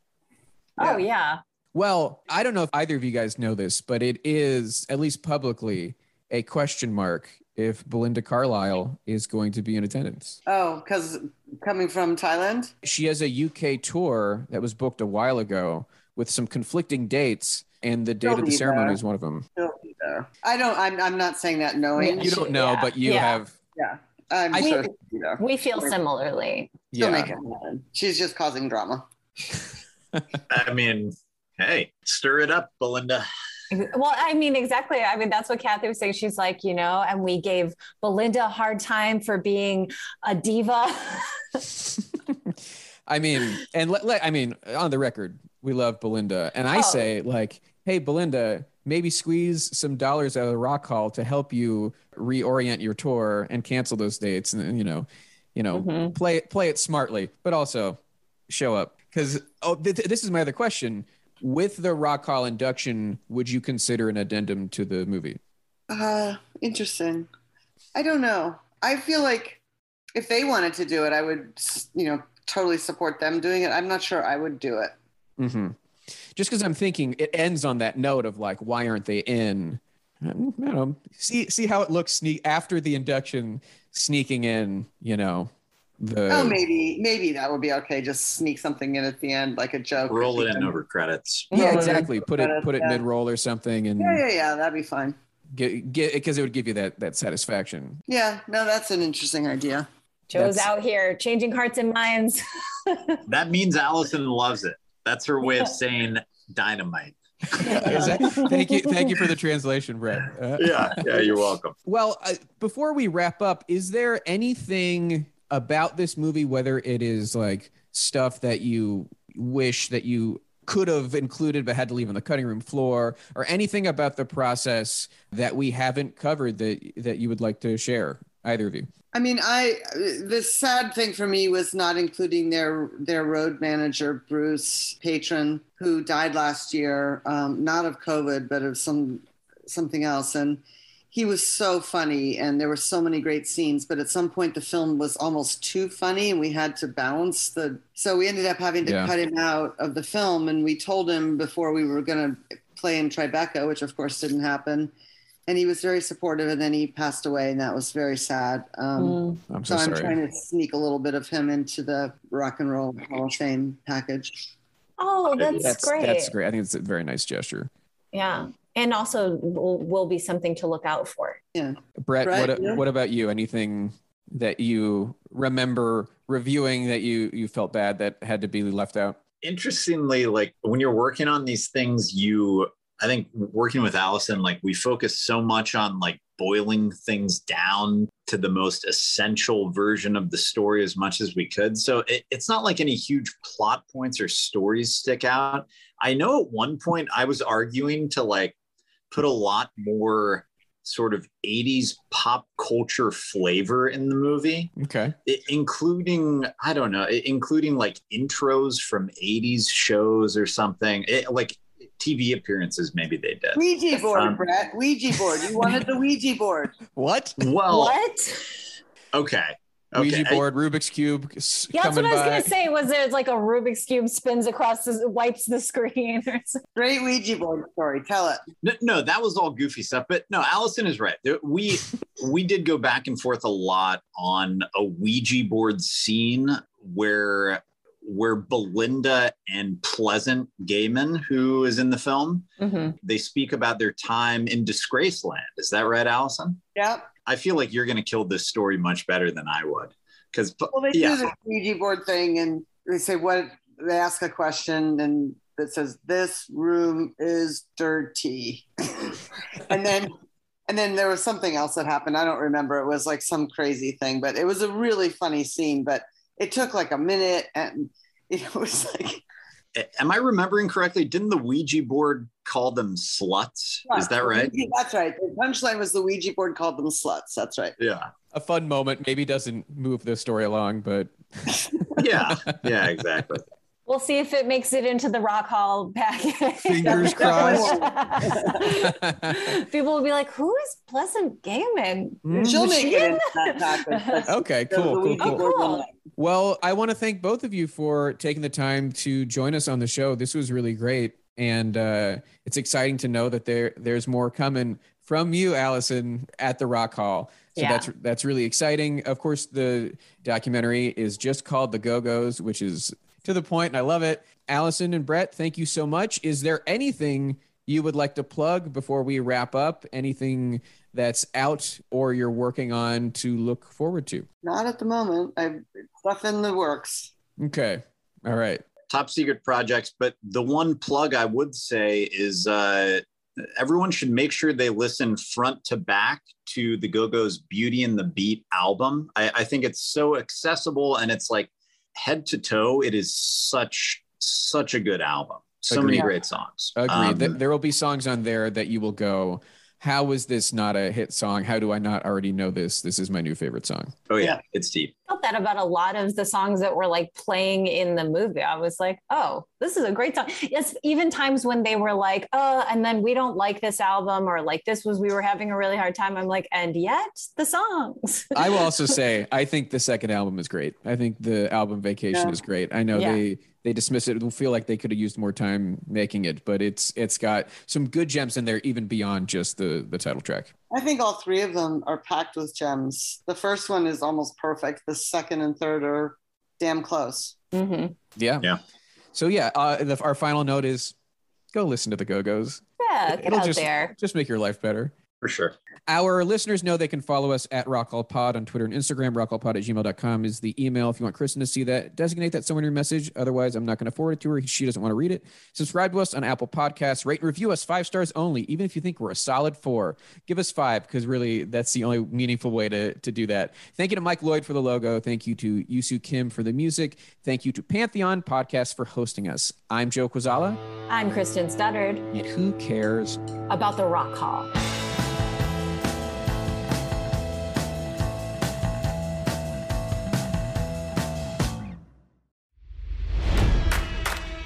Oh yeah. well i don't know if either of you guys know this but it is at least publicly a question mark if belinda carlisle is going to be in attendance oh, because coming from Thailand. she has a uk tour that was booked a while ago with some conflicting dates and the date She'll of the ceremony there. is one of them She'll be there. I don't. I'm. I'm not saying that knowing. you don't know Yeah. but you Yeah. have Yeah. I'm I- sure she'll be there. We feel similarly. She'll yeah make it happen. She's just causing drama. *laughs* I mean, hey, stir it up, Belinda. Well, I mean, exactly. I mean, that's what Kathy was saying. She's like, you know, and we gave Belinda a hard time for being a diva. *laughs* I mean, and let, let, I mean, on the record, we love Belinda, and I Oh. say like, hey, Belinda, maybe squeeze some dollars out of the Rock Hall to help you reorient your tour and cancel those dates, and you know, you know, Mhm. play it play it smartly, but also show up because oh, th- th- this is my other question. With the Rock Hall induction, would you consider an addendum to the movie? Uh, interesting. I don't know. I feel like if they wanted to do it, I would, you know, totally support them doing it. I'm not sure I would do it. Mm-hmm. Just because I'm thinking it ends on that note of like, why aren't they in? I don't know. See see how it looks sneak after the induction, sneaking in. You know, the Oh, maybe maybe that would be okay. Just sneak something in at the end, like a joke. Roll it in over credits. yeah, Yeah. exactly. Put it put it Yeah. mid roll or something, and Yeah, yeah, yeah. That'd be fine. get get because it would give you that that satisfaction. Yeah, no, that's an interesting idea. Joe's That's- out here changing hearts and minds. *laughs* That means Alison loves it. That's her way of saying dynamite. *laughs* Exactly. thank you, thank you for the translation, Brett. Uh, Yeah, yeah, you're welcome. Well, uh, before we wrap up, is there anything about this movie, whether it is like stuff that you wish that you could have included but had to leave on the cutting room floor, or anything about the process that we haven't covered that that you would like to share, either of you? I mean, I the sad thing for me was not including their their road manager Bruce Patron, who died last year, um, not of COVID, but of some something else, and he was so funny, and there were so many great scenes. But at some point, the film was almost too funny, and we had to balance the. So we ended up having to Yeah. cut him out of the film, and we told him before we were going to play in Tribeca, which of course didn't happen. And he was very supportive, and then he passed away, and that was very sad. Um, Mm. I'm so so, I'm trying to sneak a little bit of him into the Rock and Roll Hall of Fame package. Oh, that's, that's great. That's great. I think it's a very nice gesture. Yeah. And also will, will be something to look out for. Yeah. Brett, Brett, what yeah. what about you? Anything that you remember reviewing that you you felt bad that had to be left out? Interestingly, like when you're working on these things, you I think working with Alison, like we focus so much on like boiling things down to the most essential version of the story as much as we could. So it, it's not like any huge plot points or stories stick out. I know at one point I was arguing to like put a lot more sort of 80s pop culture flavor in the movie Okay. I- including i don't know i- including like intros from 80s shows or something It- like tv appearances maybe they did Ouija board, Um, Brett. Ouija board. You wanted the Ouija board. *laughs* What? well what? okay okay Ouija board, Rubik's cube. Yeah, that's coming what I was by. gonna say. Was there's like a Rubik's cube spins across, the, wipes the screen. Great Ouija board story. Tell it. no, no that was all goofy stuff but no alison is right we we did go back and forth a lot on a ouija board scene where where belinda and pleasant gehman who is in the film mm-hmm. they speak about their time in disgrace land is that right alison Yep. I feel like you're going to kill this story much better than I would. Because, Well, they yeah, do the Ouija board thing, and they say what they ask a question, and that says this room is dirty, *laughs* and then. And then there was something else that happened. I don't remember. It was like some crazy thing, but it was a really funny scene. But it took like a minute, and *laughs* it was like am I remembering correctly? Didn't the Ouija board call them sluts? Is that right? That's right. The punchline was the Ouija board called them sluts. That's right. Yeah. a fun moment. Maybe doesn't move the story along, but *laughs* Yeah. Yeah, exactly. We'll see if it makes it into the Rock Hall package. Fingers crossed. *laughs* People will be like, "Who is Pleasant Gehman?" Mm. She'll make it into that *laughs* okay, cool, cool, cool. Oh, cool. Well, I want to thank both of you for taking the time to join us on the show. This was really great, and uh, it's exciting to know that there there's more coming from you, Alison, at the Rock Hall. So Yeah. that's that's really exciting. Of course, the documentary is just called The Go Go's, which is to the point, and I love it. Alison and Brett, thank you so much. Is there anything you would like to plug before we wrap up? Anything that's out or you're working on to look forward to? Not at the moment. I've stuff in the works. Okay. All right. Top secret projects. But the one plug I would say is uh, everyone should make sure they listen front to back to the Go Go's Beauty and the Beat album. I, I think it's so accessible and it's like head to toe. It is such, such a good album. So many great songs. Agreed. Um, there will be songs on there that you will go, how is this not a hit song? How do I not already know this? This is my new favorite song. oh, yeah, Yeah. it's deep. I felt that about a lot of the songs that were like playing in the movie. I was like, oh, this is a great song. Yes, even times when they were like, oh, and then we don't like this album, or like this was we were having a really hard time. I'm like, and yet the songs. *laughs* I will also *laughs* say, I think the second album is great. I think the album Vacation Yeah. is great. I know Yeah. they they dismiss it. It'll feel like they could have used more time making it, but it's it's got some good gems in there, even beyond just the the title track. I think all three of them are packed with gems. The first one is almost perfect. The second and third are damn close. Mm-hmm. Yeah. Yeah. So yeah, uh, the, our final note is go listen to the Go Go's. Yeah, get It'll out just there. just make your life better. For sure. Our listeners know they can follow us at RockallPod on Twitter and Instagram. RockallPod at gmail.com is the email. If you want Kristen to see that, designate that somewhere in your message. Otherwise, I'm not going to forward it to her. She doesn't want to read it. Subscribe to us on Apple Podcasts. Rate and review us five stars only, even if you think we're a solid four. Give us five because really that's the only meaningful way to, to do that. Thank you to Mike Lloyd for the logo. Thank you to Yusu Kim for the music. Thank you to Pantheon Podcast for hosting us. I'm Joe Quazala, I'm Kristen Studdard and who cares? about the Rock Hall.